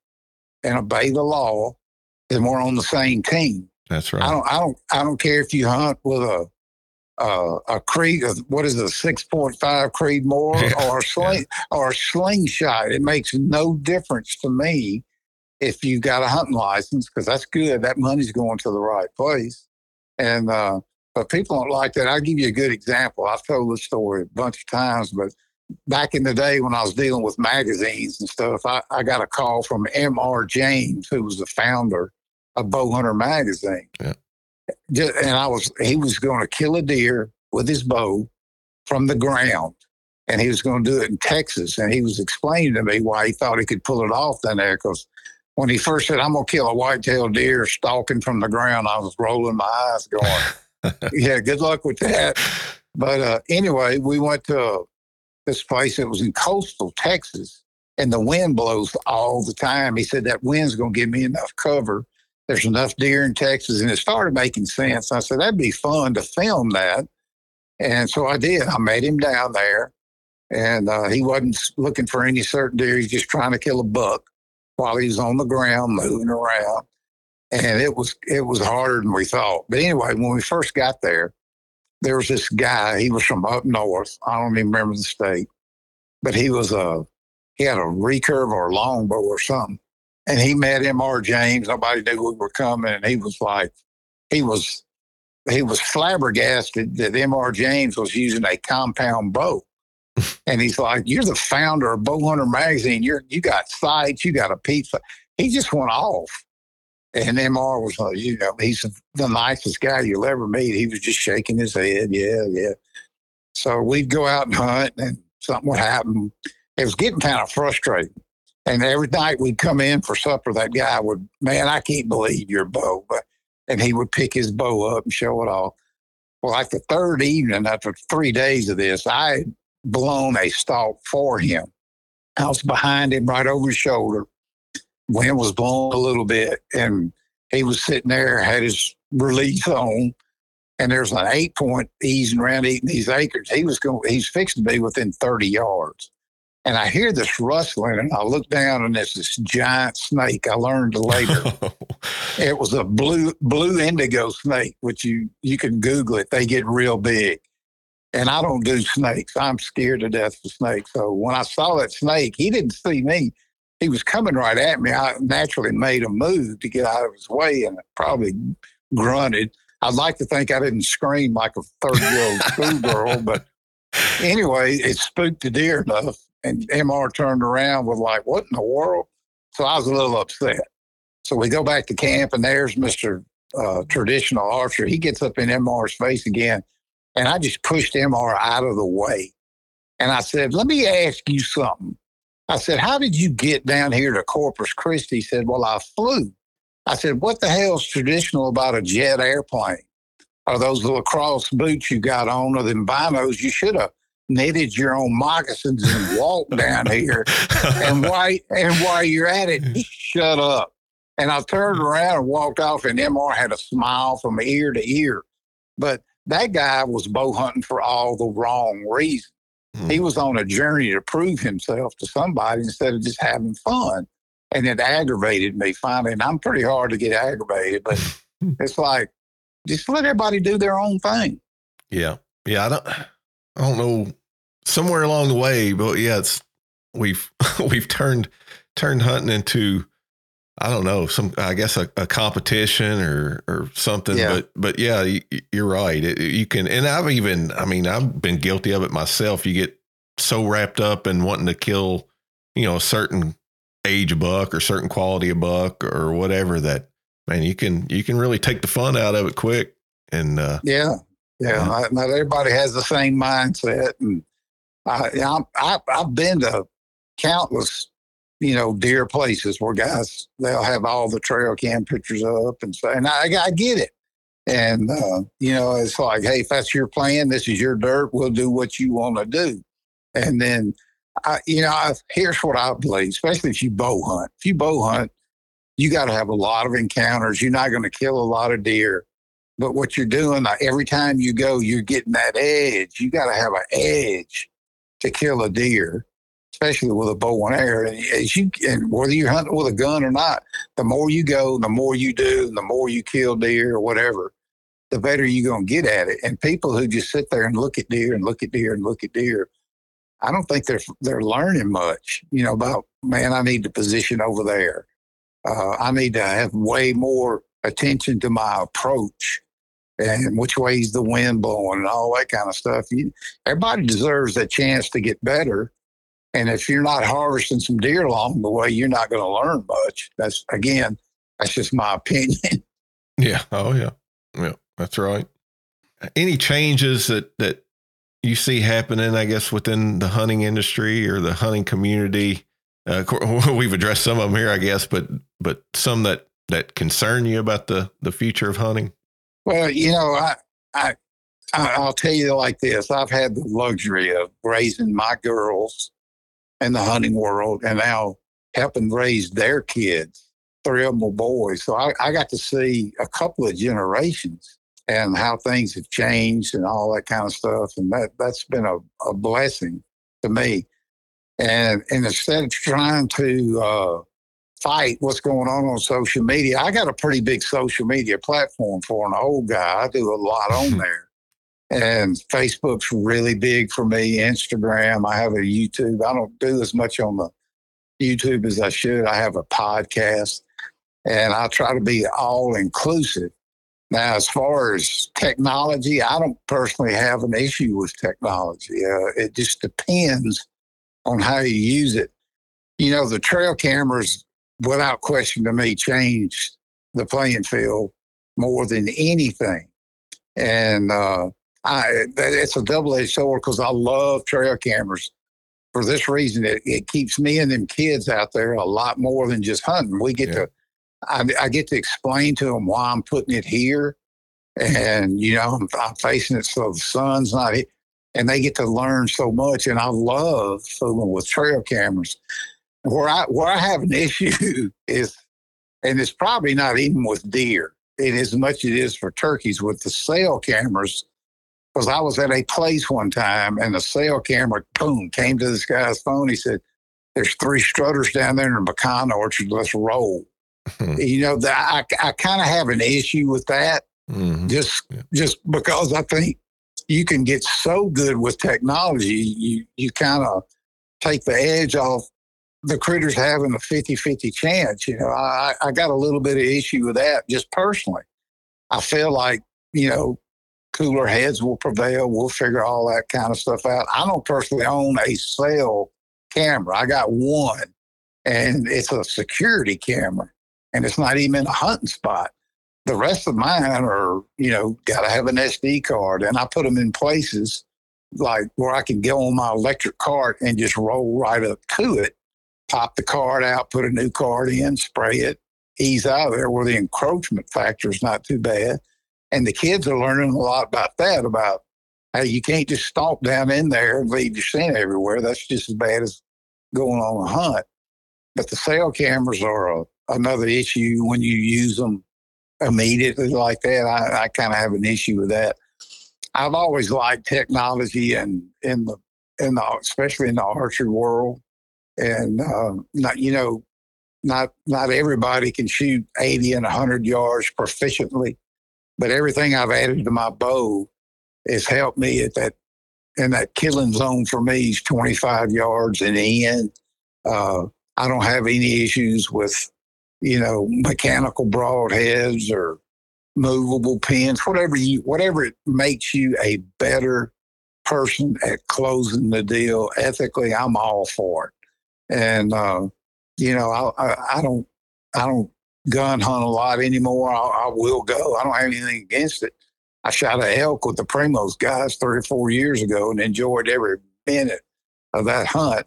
and obey the law, then we're on the same team. That's right. I don't, I don't, I don't care if you hunt with a uh, a Creed, what is it, a six point five Creedmoor [LAUGHS] or a sling or a slingshot. It makes no difference to me if you got a hunting license because that's good. That money's going to the right place. And uh, but people don't like that. I'll give you a good example. I've told this story a bunch of times, but back in the day when I was dealing with magazines and stuff, I, I got a call from M.R. James, who was the founder of Bowhunter magazine. Yeah. And I was he was going to kill a deer with his bow from the ground. And he was going to do it in Texas. And he was explaining to me why he thought he could pull it off down there. Because when he first said, I'm going to kill a white-tailed deer stalking from the ground, I was rolling my eyes going, [LAUGHS] yeah, good luck with that. But uh, anyway, we went to this place that was in coastal Texas, and the wind blows all the time. He said that wind's going to give me enough cover. There's enough deer in Texas, and it started making sense. I said that'd be fun to film that, and so I did. I met him down there, and uh, he wasn't looking for any certain deer. He's just trying to kill a buck while he's on the ground moving around, and it was it was harder than we thought. But anyway, when we first got there, there was this guy. He was from up north. I don't even remember the state, but he was a he had a recurve or a longbow or something. And he met Mr. James. Nobody knew we were coming, and he was like, he was he was flabbergasted that Mr. James was using a compound bow. [LAUGHS] and he's like, "You're the founder of Bowhunter magazine. You're you got sights. You got a pizza." He just went off. And MR was, like, you know, he's the nicest guy you'll ever meet. He was just shaking his head. Yeah, yeah. So we'd go out and hunt, and something would happen. It was getting kind of frustrating. And every night we'd come in for supper, that guy would, man, I can't believe your bow. But, and he would pick his bow up and show it off. Well, like the third evening after three days of this, I had blown a stalk for him. I was behind him right over his shoulder wind was blowing a little bit, and he was sitting there, had his release on, and there's an eight point easing around eating these acres. He was going, he's fixed to be within 30 yards. And I hear this rustling, and I look down, and it's this giant snake. I learned later [LAUGHS] it was a blue blue indigo snake, which you you can Google it. They get real big, and I don't do snakes. I'm scared to death of snakes. So when I saw that snake, he didn't see me he was coming right at me. I naturally made a move to get out of his way and probably grunted. I'd like to think I didn't scream like a 30 year old schoolgirl, but [LAUGHS] anyway, it spooked the deer enough. And MR turned around with like, what in the world? So I was a little upset. So we go back to camp, and there's Mr. Uh, traditional archer. He gets up in MR's face again, and I just pushed MR out of the way. And I said, Let me ask you something. I said, How did you get down here to Corpus Christi? He said, Well, I flew. I said, What the hell's traditional about a jet airplane? Are those LaCrosse boots you got on or them binos? You should have knitted your own moccasins and walked down here. and why and while you're at it, shut up. And I turned around and walked off, and MR had a smile from ear to ear. But that guy was bow hunting for all the wrong reasons. Hmm. He was on a journey to prove himself to somebody instead of just having fun. And it aggravated me finally. And I'm pretty hard to get aggravated, but [LAUGHS] it's like, just let everybody do their own thing. Yeah. Yeah. I don't, I don't know somewhere along the way, but yeah, it's, we've, [LAUGHS] we've turned, turned hunting into, I don't know, some, I guess a, a competition or, or something, Yeah. but, but yeah, you, you're right. It, you can, and I've even, I mean, I've been guilty of it myself. You get so wrapped up in wanting to kill, you know, a certain age of buck or certain quality of buck or whatever that, man, you can, you can really take the fun out of it quick. And, uh, Yeah. Yeah. Not- Not everybody has the same mindset. And I, I, I've been to countless, you know, deer places where guys, they'll have all the trail cam pictures up and say, and I, I get it. And, uh, you know, it's like, hey, if that's your plan, this is your dirt, we'll do what you want to do. And then, I, you know, I, here's what I believe, especially if you bow hunt. If you bow hunt, you got to have a lot of encounters. You're not going to kill a lot of deer. But what you're doing, every time you go, you're getting that edge. You got to have an edge to kill a deer, especially with a bow and arrow. And as you, and whether you're hunting with a gun or not, the more you go, the more you do, the more you kill deer or whatever, the better you're going to get at it. And people who just sit there and look at deer and look at deer and look at deer, I don't think they're they're learning much. You know about man, I need to position over there. Uh, I need to have way more attention to my approach and which way's the wind blowing and all that kind of stuff. You, everybody deserves a chance to get better. And if you're not harvesting some deer along the way, you're not going to learn much. That's again, that's just my [LAUGHS] opinion. Yeah. Oh yeah. Yeah. That's right. Any changes that that you see happening, I guess, within the hunting industry or the hunting community? Uh, [LAUGHS] we've addressed some of them here, I guess, but but some that that concern you about the the future of hunting. Well, you know, I, I, I'll tell you like this: I've had the luxury of raising my girls in the hunting world, and now helping raise their kids. Three of them were boys, so I, I got to see a couple of generations and how things have changed and all that kind of stuff, and that that's been a, a blessing to me. And and instead of trying to uh, fight what's going on on social media. I got a pretty big social media platform for an old guy. I do a lot on there. And Facebook's really big for me. Instagram, I have a YouTube. I don't do as much on the YouTube as I should. I have a podcast and I try to be all inclusive. Now, as far as technology, I don't personally have an issue with technology. Uh, it just depends on how you use it. You know, the trail cameras without question to me changed the playing field more than anything. And uh, I, it's a double edged sword because I love trail cameras. For this reason, it, it keeps me and them kids out there a lot more than just hunting. We get Yeah. to, I, I get to explain to them why I'm putting it here, and you know I'm, I'm facing it so the sun's not hit, and they get to learn so much. And I love fooling with trail cameras where I where I have an issue [LAUGHS] is, and it's probably not even with deer, in as much it is for turkeys with the cell cameras. Because I was at a place one time and the cell camera, boom, came to this guy's phone. He said, "There's three strutters down there in a pecan orchard. Let's roll." you know, that I I kind of have an issue with that Mhm. just Yeah. just because I think you can get so good with technology, you you kind of take the edge off the critters having a 50-50 chance. You know, I I got a little bit of issue with that just personally. I feel like, you know, cooler heads will prevail. We'll figure all that kind of stuff out. I don't personally own a cell camera. I got one and it's a security camera and it's not even a hunting spot the rest of mine are, you know, got to have an SD card, and I put them in places like where I can go on my electric cart and just roll right up to it, pop the card out, put a new card in, spray it, ease out of there where the encroachment factor is not too bad. And the kids are learning a lot about that, about how you can't just stomp down in there and leave your scent everywhere. That's just as bad as going on a hunt. But the cell cameras are a, another issue when you use them immediately like that. I, I kind of have an issue with that. I've always liked technology and in the in the especially in the archery world, and uh, not you know, not not everybody can shoot eighty and hundred yards proficiently, but everything I've added to my bow has helped me at that in that killing zone for me is twenty five yards and in. Uh, I don't have any issues with you know mechanical broadheads or movable pins, whatever you, whatever it makes you a better person at closing the deal ethically. I'm all for it, and uh, you know, I, I, I, don't, I don't gun hunt a lot anymore. I, I, will go. I don't have anything against it. I shot an elk with the Primos guys 34 years ago and enjoyed every minute of that hunt.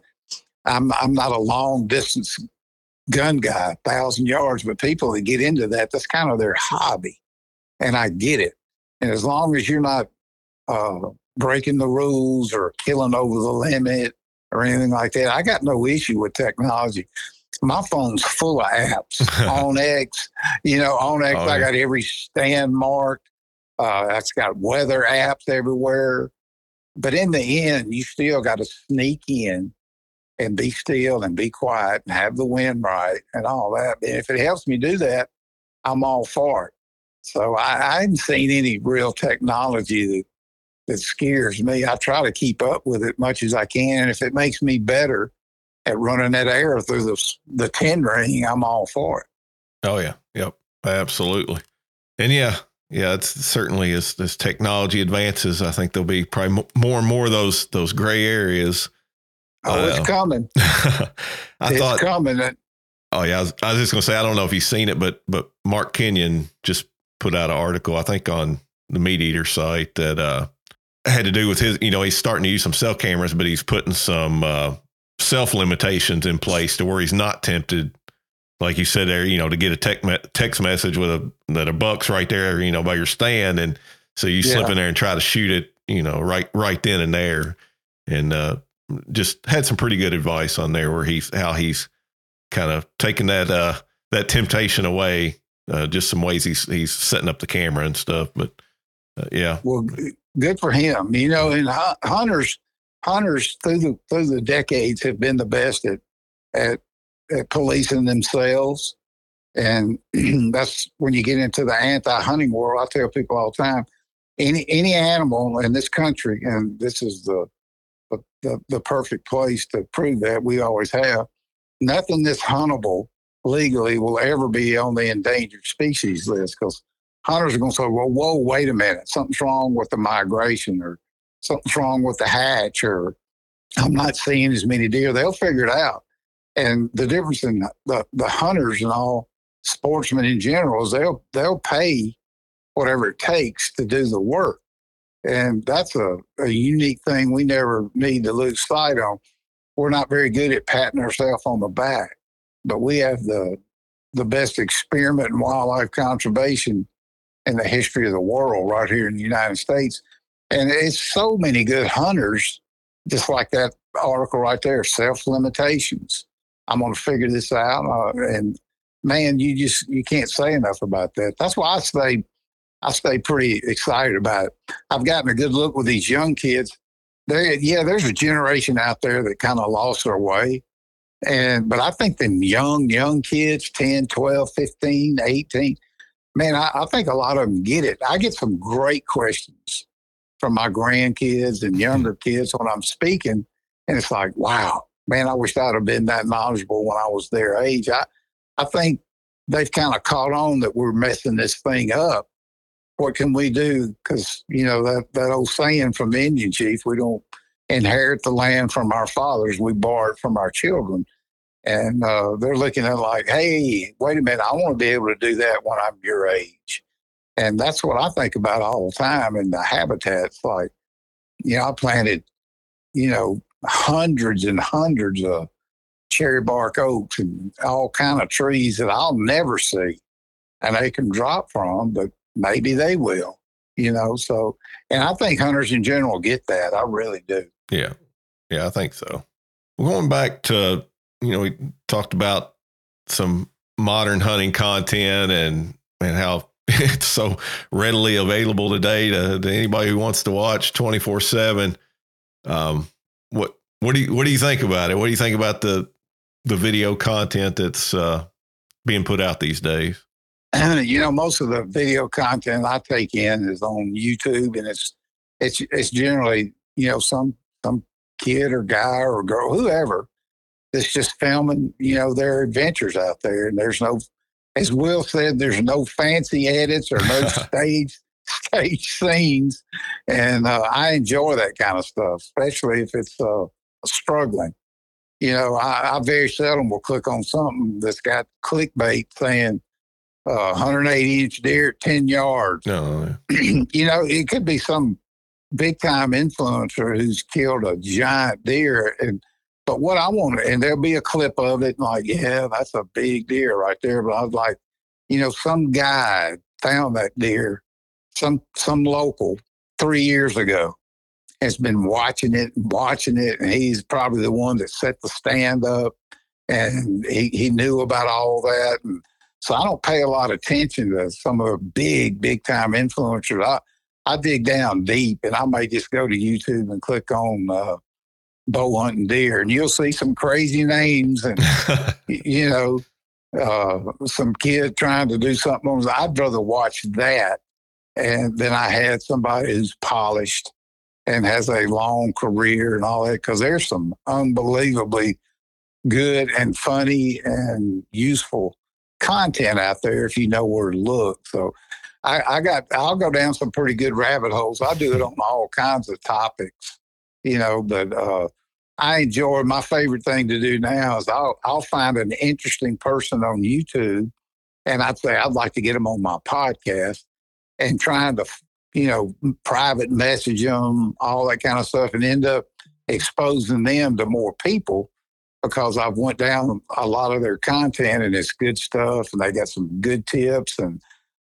I'm I'm not a long distance gun guy, thousand yards, but people that get into that, that's kind of their hobby and I get it. And as long as you're not uh, breaking the rules or killing over the limit or anything like that, I got no issue with technology. My phone's full of apps. [LAUGHS] onX, you know, onX, oh, I got every stand marked. Uh, that's got weather apps everywhere. But in the end, you still got to sneak in and be still and be quiet and have the wind right and all that. And if it helps me do that, I'm all for it. So I, I haven't seen any real technology that that scares me. I try to keep up with it much as I can. And if it makes me better at running that air through the the ten ring, I'm all for it. Oh yeah, yep, absolutely. And yeah, yeah, it's certainly as as technology advances, I think there'll be probably more and more of those those gray areas. Oh, uh, it's coming. [LAUGHS] I it's thought coming. Oh yeah, I was, I was just going to say I don't know if you've seen it, but but Mark Kenyon just put out an article, I think on the MeatEater site that uh, had to do with his, you know, he's starting to use some cell cameras, but he's putting some uh, self limitations in place to where he's not tempted, like you said there, you know, to get a tech me- text message with a that a buck's right there, you know, by your stand, and so you yeah. slip in there and try to shoot it, you know, right right then and there, and uh, just had some pretty good advice on there where he's how he's kind of taking that uh, that temptation away uh, just some ways he's he's setting up the camera and stuff. But uh, yeah, well, good for him. You know, and hunters hunters through the through the decades have been the best at at, at policing themselves. And [CLEARS THROAT] that's when you get into the anti-hunting world. I tell people all the time, any any animal in this country, and this is the the, the perfect place to prove that we always have nothing that's huntable legally will ever be on the endangered species list because hunters are going to say, well, whoa, wait a minute, something's wrong with the migration or something's wrong with the hatch or I'm not seeing as many deer. They'll figure it out. And the difference in the, the hunters and all sportsmen in general is they'll they'll pay whatever it takes to do the work. And that's a, a unique thing we never need to lose sight on. We're not very good at patting ourselves on the back but we have the the best experiment in wildlife conservation in the history of the world right here in the United States. And it's so many good hunters, just like that article right there, self limitations. I'm going to figure this out. Uh, and man, you just, you can't say enough about that. That's why I stay, I stay pretty excited about it. I've gotten a good look with these young kids. They, yeah, there's a generation out there that kind of lost their way. And but I think the young, young kids, 10, 12, 15, 18, man, I, I, think a lot of them get it. I get some great questions from my grandkids and hmm. younger kids when I'm speaking. And it's like, wow, man, I wish I'd have been that knowledgeable when I was their age. I, I think they've kind of caught on that we're messing this thing up. What can we do? Because, you know, that, that old saying from the Indian chief, we don't inherit the land from our fathers, we borrow it from our children. And uh, they're looking at like, hey, wait a minute, I want to be able to do that when I'm your age. And that's what I think about all the time in the habitats. Like, you know, I planted, you know, hundreds and hundreds of cherry bark oaks and all kind of trees that I'll never see and they can drop from, but maybe they will, you know. So, and I think hunters in general get that. I really do. Yeah. Yeah, I think so. We're going back to you know, we talked about some modern hunting content and and how [LAUGHS] it's so readily available today to, to anybody who wants to watch 24 7 um what what do you what do you think about it? What do you think about the the video content that's uh being put out these days? [CLEARS THROAT] You know most of the video content i take in is on youtube and it's it's it's generally you know some some kid or guy or girl whoever that's just filming you know their adventures out there and there's no as Will said, there's no fancy edits or no [LAUGHS] stage stage scenes, and uh, I enjoy that kind of stuff, especially if it's uh, struggling. You know, I, I, very seldom will click on something that's got clickbait saying uh, 180 inch deer at 10 yards. No, [CLEARS THROAT] you know, it could be some big time influencer who's killed a giant deer and but what I want, and there'll be a clip of it, like, yeah, that's a big deer right there. But I was like, you know, some guy found that deer, some some local, three years ago, has been watching it and watching it, and he's probably the one that set the stand up, and he he knew about all that, and so I don't pay a lot of attention to some of the big big time influencers. I I dig down deep, and I may just go to YouTube and click on. Uh, bow hunting deer, and you'll see some crazy names and [LAUGHS] you know uh, some kid trying to do something. On, I'd rather watch that, and then I had somebody who's polished and has a long career and all that because there's some unbelievably good and funny and useful content out there if you know where to look. So I, I got I'll go down some pretty good rabbit holes. I do it on all kinds of topics you know, but uh, I enjoy my favorite thing to do now is I'll, I'll find an interesting person on YouTube and I'd say I'd like to get them on my podcast and trying to, you know, private message them, all that kind of stuff, and end up exposing them to more people because I've went down a lot of their content and it's good stuff and they got some good tips and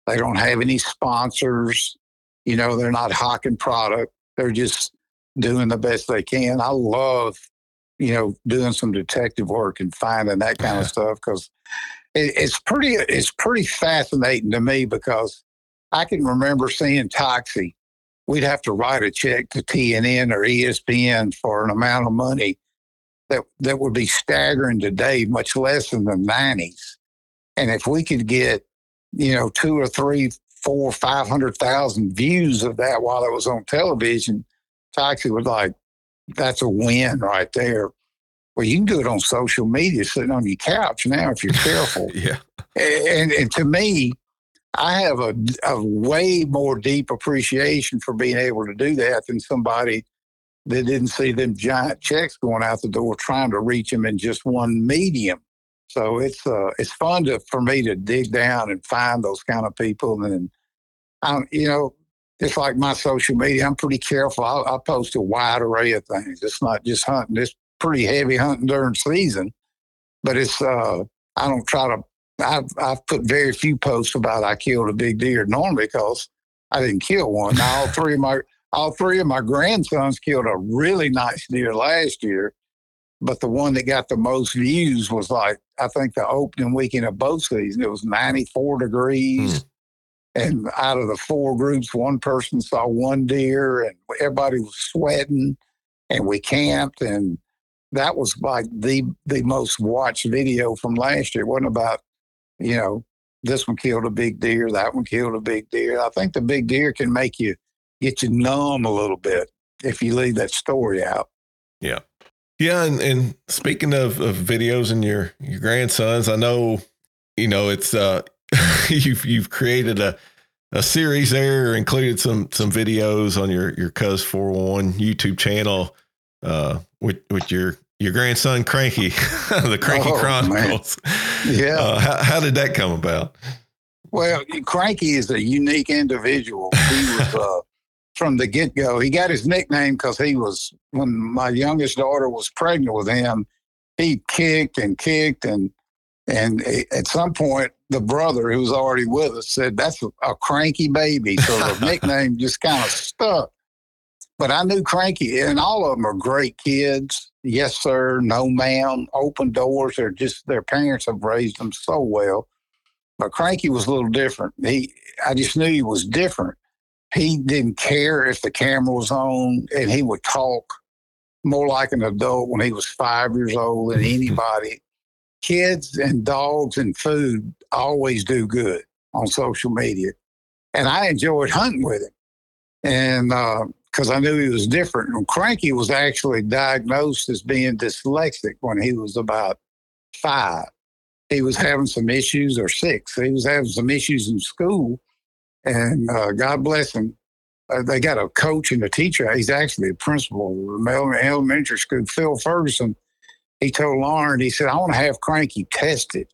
they don't have any sponsors. You know, they're not hawking product. They're just doing the best they can. I love, you know, doing some detective work and finding that kind of [LAUGHS] stuff because it, it's pretty it's pretty fascinating to me because I can remember seeing Toxey. We'd have to write a check to TNN or ESPN for an amount of money that that would be staggering today, much less in the '90s. And if we could get, you know, two or three, four, five hundred thousand views of that while it was on television, Toxey was like, that's a win right there. Well, you can do it on social media sitting on your couch now if you're careful. [LAUGHS] yeah. And, and to me, I have a, a way more deep appreciation for being able to do that than somebody that didn't see them giant checks going out the door trying to reach them in just one medium. So it's uh, it's fun to for me to dig down and find those kind of people. And um, you know, it's like my social media. I'm pretty careful. I, I post a wide array of things. It's not just hunting. It's pretty heavy hunting during season, but it's uh, I don't try to. I've I've put very few posts about I killed a big deer normally because I didn't kill one. Now all [LAUGHS] three of my all three of my grandsons killed a really nice deer last year, but the one that got the most views was like I think the opening weekend of both seasons. It was 94 degrees. Mm. And out of the four groups, one person saw one deer, and everybody was sweating. And we camped, and that was like the the most watched video from last year. It wasn't about, you know, this one killed a big deer, that one killed a big deer. I think the big deer can make you get you numb a little bit if you leave that story out. Yeah. Yeah, and, and speaking of, of videos and your your grandsons, I know, you know, it's uh [LAUGHS] you've you've created a a series there, included some some videos on your your Cuz four one YouTube channel uh, with with your your grandson Cranky, [LAUGHS] the Cranky oh, Chronicles. Man. Yeah, uh, how, how did that come about? Well, Cranky is a unique individual. He was uh, from the get go. He got his nickname because he was when my youngest daughter was pregnant with him. He kicked and kicked and and at some point, the brother who was already with us said, That's a, cranky baby. So the [LAUGHS] nickname just kind of stuck. but I knew Cranky, and all of them are great kids. Yes, sir. No, ma'am. Open doors. They're just their parents have raised them so well. But Cranky was a little different. He, I just knew he was different. He didn't care if the camera was on, and he would talk more like an adult when he was five years old than [LAUGHS] anybody. Kids and dogs and food always do good on social media, and I enjoyed hunting with him. And because uh, I knew he was different. And Cranky was actually diagnosed as being dyslexic when he was about five he was having some issues or six. He was having some issues in school, and uh, God bless him. Uh, they got a coach and a teacher. He's actually a principal of the elementary school. Phil Ferguson. He told Lauren, he said, "I want to have Cranky tested,"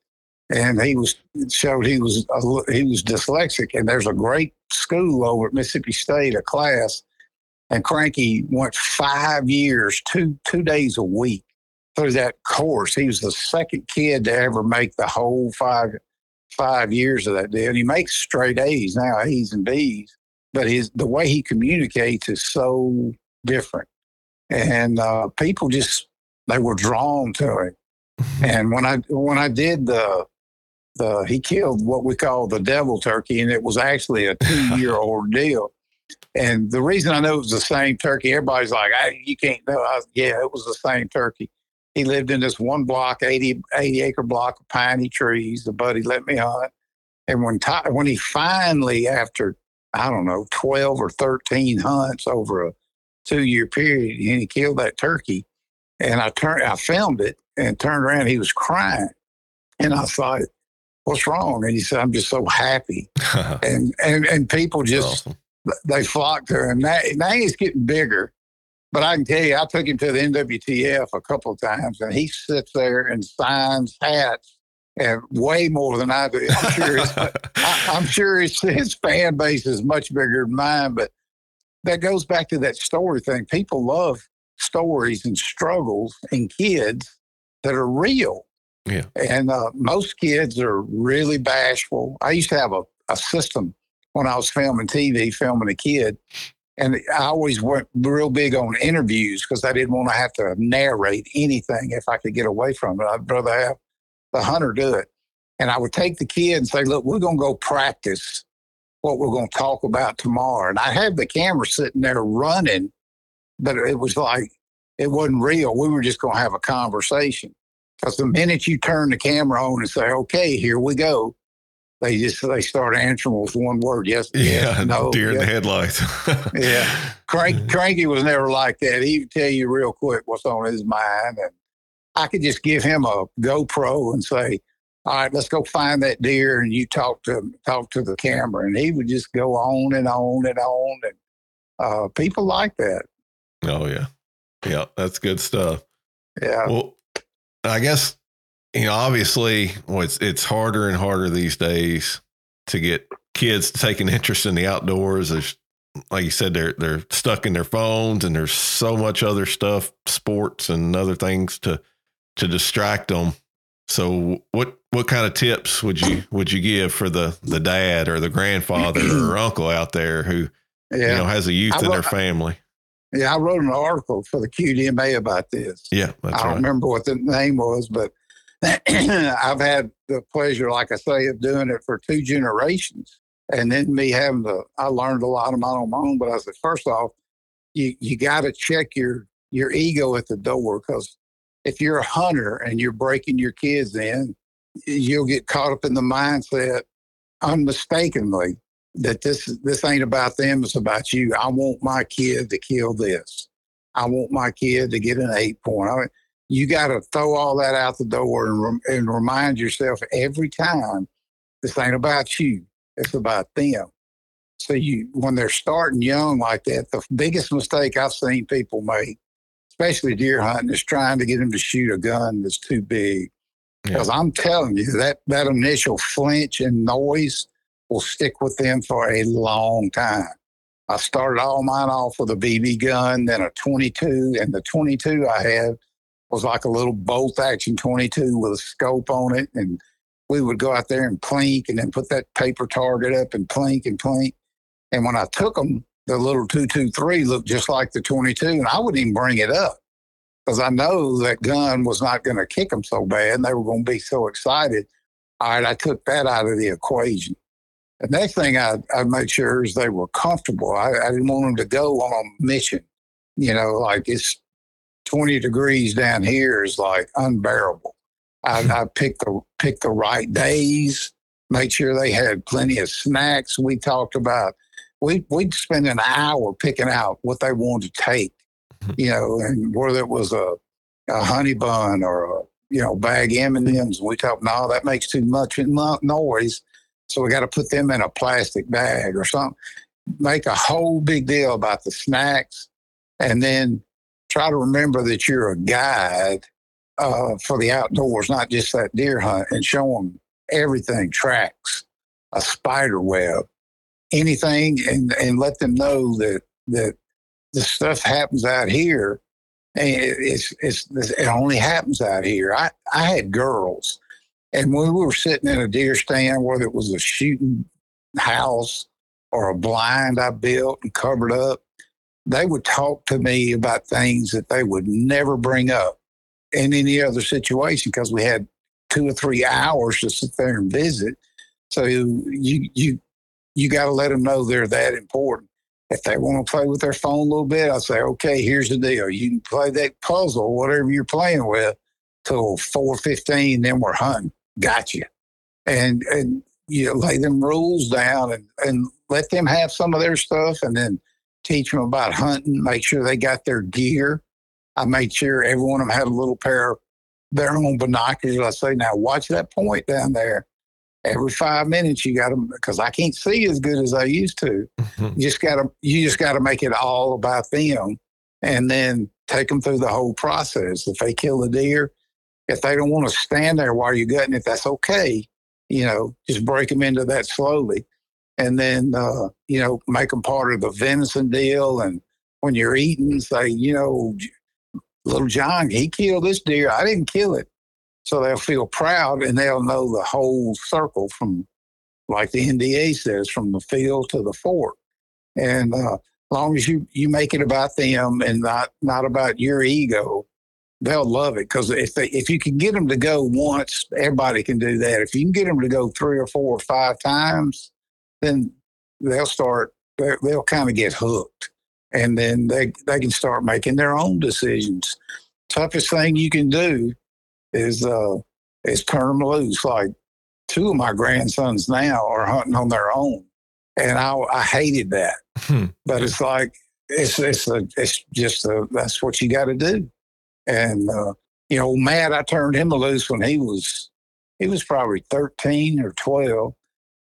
and he was showed he was he was dyslexic. And there's a great school over at Mississippi State, a class, and Cranky went five years, two two days a week through that course. He was the second kid to ever make the whole five five years of that deal. And He makes straight A's now, A's and B's, but his the way he communicates is so different, and uh, people just they were drawn to him. and when I when I did the the he killed what we call the devil turkey, and it was actually a two year ordeal. [LAUGHS] And the reason I know it was the same turkey, everybody's like, "You can't know." I, yeah, it was the same turkey he lived in this one block, 80, 80 acre block of piney trees. The buddy let me hunt. And when, when he finally, after, I don't know, 12 or 13 hunts over a two year period, and he killed that turkey. And I turned, I filmed it and turned around. He was crying. And I thought, what's wrong? And he said, I'm just so happy. [LAUGHS] and, and, and people just, awesome. they flocked to him. Now, now he's getting bigger. But I can tell you, I took him to the NWTF a couple of times, and he sits there and signs hats, and way more than I do. I'm sure, his, [LAUGHS] I, am sure his, his fan base is much bigger than mine. But that goes back to that story thing. People love stories and struggles in kids that are real. Yeah. And uh, most kids are really bashful. I used to have a, a system when I was filming TV, filming a kid and I always went real big on interviews because I didn't want to have to narrate anything if I could get away from it. I'd rather have the hunter do it. And I would take the kid and say, look, we're going to go practice what we're going to talk about tomorrow. And I have the camera sitting there running, but it was like, it wasn't real. We were just going to have a conversation. Because the minute you turn the camera on and say, okay, here we go, they just they start answering with one word. Yes, [LAUGHS] yeah, no, deer yes. in the headlights. yeah, Crank, [LAUGHS] Cranky was never like that. He'd tell you real quick what's on his mind, and I could just give him a GoPro and say, "All right, let's go find that deer," and you talk to talk to the camera, and he would just go on and on and on, and uh, people like that. Oh yeah, yeah, that's good stuff. Yeah. Well, I guess you know, obviously, well, it's it's harder and harder these days to get kids taking interest in the outdoors. There's, like you said, they're they're stuck in their phones, and there's so much other stuff, sports and other things to to distract them. So, what what kind of tips would you would you give for the the dad or the grandfather or [CLEARS THROAT] uncle out there who yeah. you know has a youth wrote, in their family? Yeah, I wrote an article for the QDMA about this. Yeah, I don't right. remember what the name was, but [CLEARS THROAT] I've had the pleasure, like I say, of doing it for two generations. And then me having to, I learned a lot of my on my own. But I said, first off, you, you got to check your, your ego at the door because if you're a hunter and you're breaking your kids in, you'll get caught up in the mindset unmistakably that this this ain't about them, it's about you. I want my kid to kill this. I want my kid to get an eight point. I mean, you got to throw all that out the door and, and remind yourself every time this ain't about you, it's about them. So you, when they're starting young like that, the biggest mistake I've seen people make, especially deer hunting, is trying to get them to shoot a gun that's too big. Because yeah. I'm telling you that that initial flinch and noise will stick with them for a long time. I started all mine off with a BB gun, then a 22, and the 22 I had was like a little bolt action 22 with a scope on it. And we would go out there and plink and then put that paper target up and plink and plink. And when I took them the little 223 looked just like the 22, and I wouldn't even bring it up because I know that gun was not going to kick them so bad, and they were going to be so excited. All right, I took that out of the equation. The next thing I, I made sure is they were comfortable. I, I didn't want them to go on a mission. You know, like it's 20 degrees down here is like unbearable. I, [LAUGHS] I picked the picked the right days, made sure they had plenty of snacks. We talked about we we'd spend an hour picking out what they wanted to take, mm-hmm. you know, and whether it was a, a honey bun or a you know bag M and M's. We talked, no, that makes too much noise, so we got to put them in a plastic bag or something. Make a whole big deal about the snacks, and then try to remember that you're a guide uh, for the outdoors, not just that deer hunt, and show them everything tracks, a spider web, anything, and, and let them know that that the stuff happens out here. And it's, it's, it only happens out here. I, I had girls, and when we were sitting in a deer stand, whether it was a shooting house or a blind I built and covered up, they would talk to me about things that they would never bring up in any other situation because we had two or three hours to sit there and visit. So you you you got to let them know they're that important. If they want to play with their phone a little bit, I say, okay, here's the deal. You can play that puzzle, whatever you're playing with, till four fifteen. Then we're hunting. Got you. And and you know, lay them rules down and and let them have some of their stuff, and then teach them about hunting, make sure they got their gear. I made sure every one of them had a little pair of their own binoculars. I say, now watch that point down there. Every five minutes, you got to because I can't see as good as I used to. Mm-hmm. You just got to you just got to make it all about them, and then take them through the whole process. If they kill a deer, if they don't want to stand there while you're gutting it, that's okay. You know, just break them into that slowly and then uh, you know make them part of the venison deal. And when you're eating, say, you know, little John, he killed this deer. I didn't kill it, so they'll feel proud and they'll know the whole circle from, like the NDA says, from the field to the fork. And uh, long as you you make it about them and not not about your ego, they'll love it because if they if you can get them to go once, everybody can do that. If you can get them to go three or four or five times, then they'll start, they'll kind of get hooked and then they, they can start making their own decisions. Toughest thing you can do is, uh, is turn them loose. Like two of my grandsons now are hunting on their own. And I, I hated that, hmm. but it's like, it's, it's, a, it's just, a, that's what you got to do. And, uh, you know, Matt, I turned him loose when he was, he was probably 13 or 12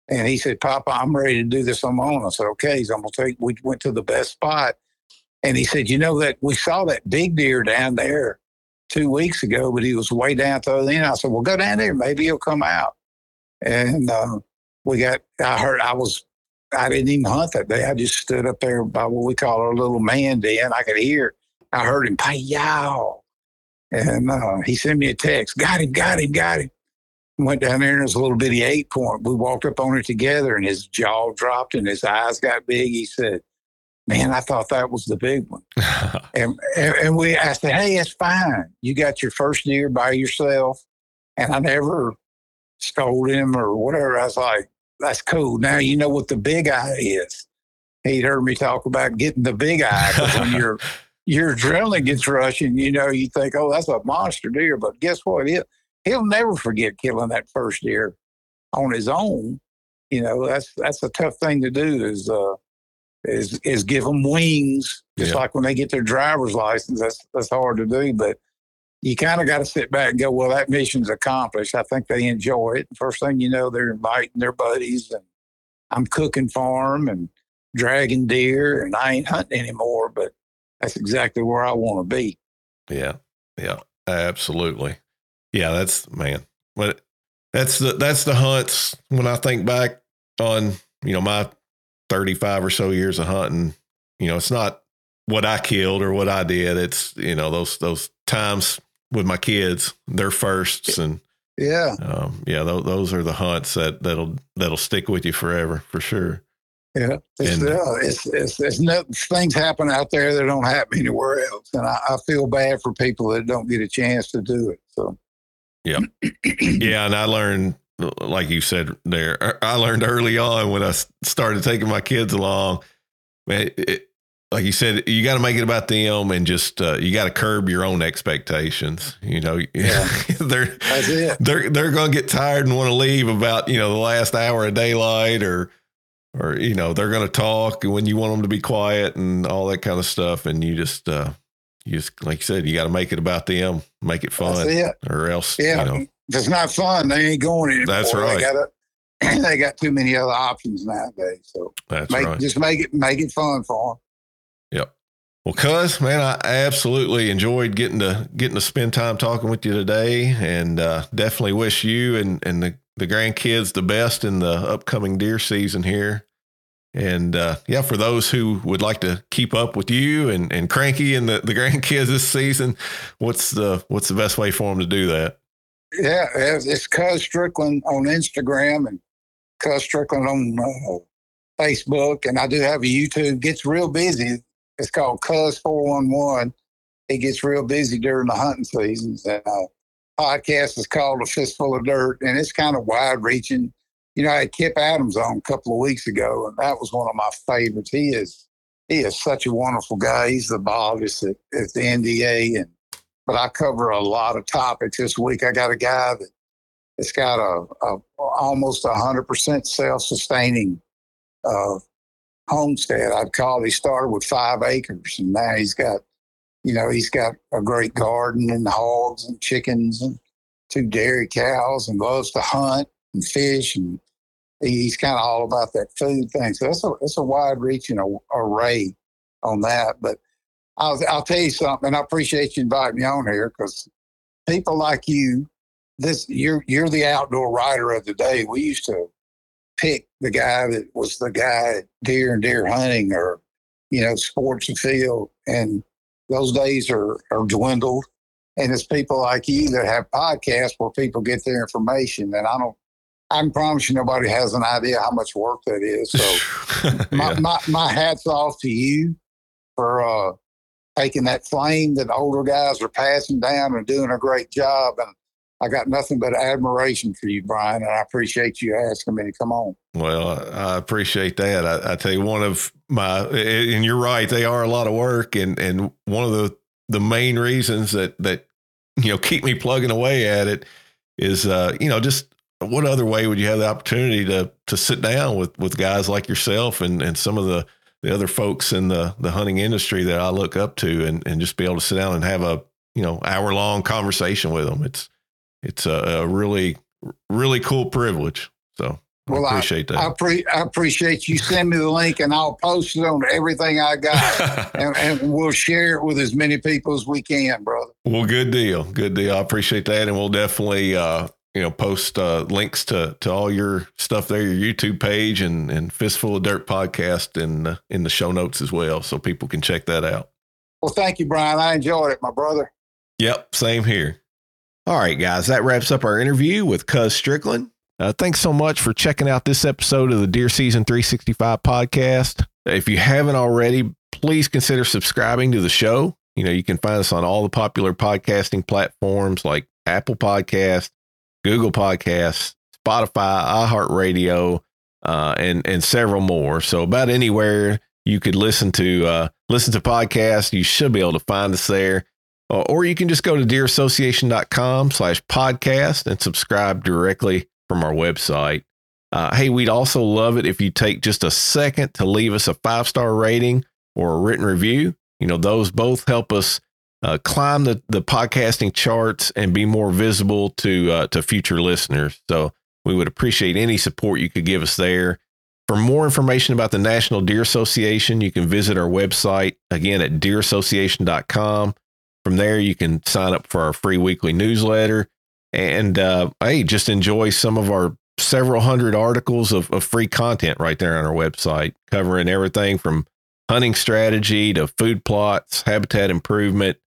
and he said, Papa, I'm ready to do this on my own. I said, okay. So I'm going to take, we went to the best spot. And he said, you know that we saw that big deer down there two weeks ago, but he was way down to the end. I said, well, go down there. Maybe he'll come out. And uh, we got, I heard, I was, I didn't even hunt that day. I just stood up there by what we call our little man den. I could hear, I heard him, pay yow. And uh, he sent me a text, got him, got him, got him went down there and it was a little bitty eight point. We walked up on it together and his jaw dropped and his eyes got big. He said, Man, I thought that was the big one. [LAUGHS] and, and we I said, Hey, it's fine. You got your first deer by yourself. And I never scolded him or whatever. I was like, That's cool. Now you know what the big eye is. He'd heard me talk about getting the big eye when [LAUGHS] your your adrenaline gets rushing, you know, you think, Oh, that's a monster deer. But guess what? It he'll never forget killing that first deer on his own. You know, that's that's a tough thing to do. Is uh, is is give them wings, just yeah. like when they get their driver's license. That's that's hard to do, but you kind of got to sit back and go, well, that mission's accomplished. I think they enjoy it. First thing you know, they're inviting their buddies, and I'm cooking for them and dragging deer, and I ain't hunting anymore. But that's exactly where I want to be. Yeah, yeah, absolutely. Yeah, that's man. But that's the that's the hunts. When I think back on you know my thirty five or so years of hunting, you know, it's not what I killed or what I did. It's you know those those times with my kids, their firsts, and yeah, um, yeah, those, those are the hunts that that'll that'll stick with you forever for sure. Yeah, it's, And- uh, it's, it's, it's no, things happen out there that don't happen anywhere else, and I, I feel bad for people that don't get a chance to do it. So, Yep. [CLEARS THROAT] Yeah, and I learned, like you said there, er, I learned early on when I started taking my kids along. Man, it, like you said, you got to make it about them, and just uh, you got to curb your own expectations. You know, [LAUGHS] Yeah. they're That's it. they're they're going to get tired and want to leave about you know the last hour of daylight or or you know they're going to talk when you want them to be quiet and all that kind of stuff and you just uh you just like you said you got to make it about them make it That's fun it. or else Yeah. you know If it's not fun, they ain't going anymore. That's right. They got, a, they got too many other options nowadays. So that's make, right just make it make it fun for them. Yep well cuz man I absolutely enjoyed getting to getting to spend time talking with you today and uh definitely wish you and and the the grandkids the best in the upcoming deer season here And uh, yeah, for those who would like to keep up with you and, and Cranky and the, the [LAUGHS] grandkids this season, what's the what's the best way for them to do that? Yeah, it's, Cuz Strickland on Instagram and Cuz Strickland on uh, Facebook, and I do have a YouTube. Gets real busy. It's called Cuz Four One One. It gets real busy during the hunting seasons. And uh, podcast is called A Fistful of Dirt, and it's kind of wide reaching. You know, I had Kip Adams on a couple of weeks ago, and that was one of my favorites. He is he is such a wonderful guy. He's the biologist at, at the NDA, and but I cover a lot of topics this week. I got a guy that it's got a, a almost hundred percent self-sustaining uh, homestead. I'd call. He started with five acres, and now he's got, you know, he's got a great garden and hogs and chickens and two dairy cows, and loves to hunt and fish, and he's kind of all about that food thing. So it's a it's a wide-reaching array on that, but. I'll, I'll tell you something, and I appreciate you inviting me on here because people like you, this you're you're the outdoor writer of the day. We used to pick the guy that was the guy at deer and deer hunting or you know Sports Afield, and those days are are dwindled. And it's people like you that have podcasts where people get their information, and I don't. I can promise you, nobody has an idea how much work that is. So [LAUGHS] my, Yeah. my, my hat's off to you for uh, taking that flame that older guys are passing down and doing a great job. And I got nothing but admiration for you, Brian. And I appreciate you asking me to come on. Well, I appreciate that. I, I tell you, one of my, and you're right, they are a lot of work, and and one of the the main reasons that that you know keep me plugging away at it is, uh, you know, just what other way would you have the opportunity to to sit down with with guys like yourself and and some of the the other folks in the the hunting industry that I look up to, and and just be able to sit down and have a you know hour long conversation with them. It's it's a, a really really cool privilege. So Well, I I- appreciate that. I, pre- I appreciate you. Send me the link and I'll post it on everything I got. [LAUGHS] and, and we'll share it with as many people as we can, brother. well, good deal. Good deal. I appreciate that. And we'll definitely, uh, you know, post uh, links to, to all your stuff there, your YouTube page and, and Fistful of Dirt podcast in, uh, in the show notes as well. So people can check that out. Well, thank you, Brian. I enjoyed it, my brother. Yep. Same here. All right, guys. That wraps up our interview with Cuz Strickland. Uh, thanks so much for checking out this episode of the Deer Season 365 podcast. If you haven't already, please consider subscribing to the show. You know, you can find us on all the popular podcasting platforms like Apple Podcast, Google Podcasts, Spotify, iHeartRadio, uh, and and several more. So about anywhere you could listen to uh, listen to podcasts, you should be able to find us there. Uh, or you can just go to deerassociation.com slash podcast and subscribe directly from our website. Uh, hey, we'd also love it if you take just a second to leave us a five star rating or a written review. You know, those both help us uh, climb the, the podcasting charts and be more visible to uh, to future listeners. So we would appreciate any support you could give us there. For more information about the National Deer Association, you can visit our website again at deerassociation.com. From there, you can sign up for our free weekly newsletter and uh, hey, just enjoy some of our several hundred articles of, of free content right there on our website, covering everything from hunting strategy to food plots, habitat improvement,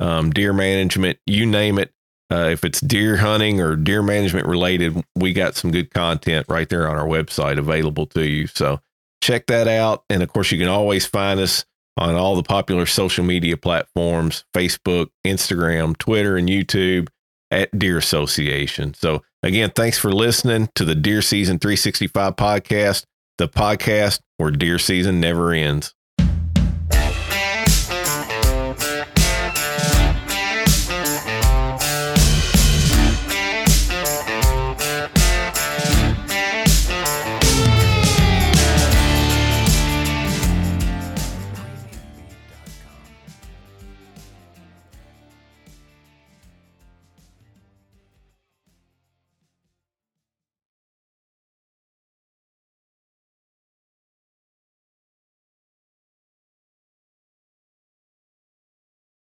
um, deer management, you name it. Uh, if it's deer hunting or deer management related, we got some good content right there on our website available to you. So check that out. And of course, you can always find us on all the popular social media platforms Facebook, Instagram, Twitter, and YouTube at Deer Association. So, again, thanks for listening to the Deer Season 365 podcast, the podcast where deer season never ends.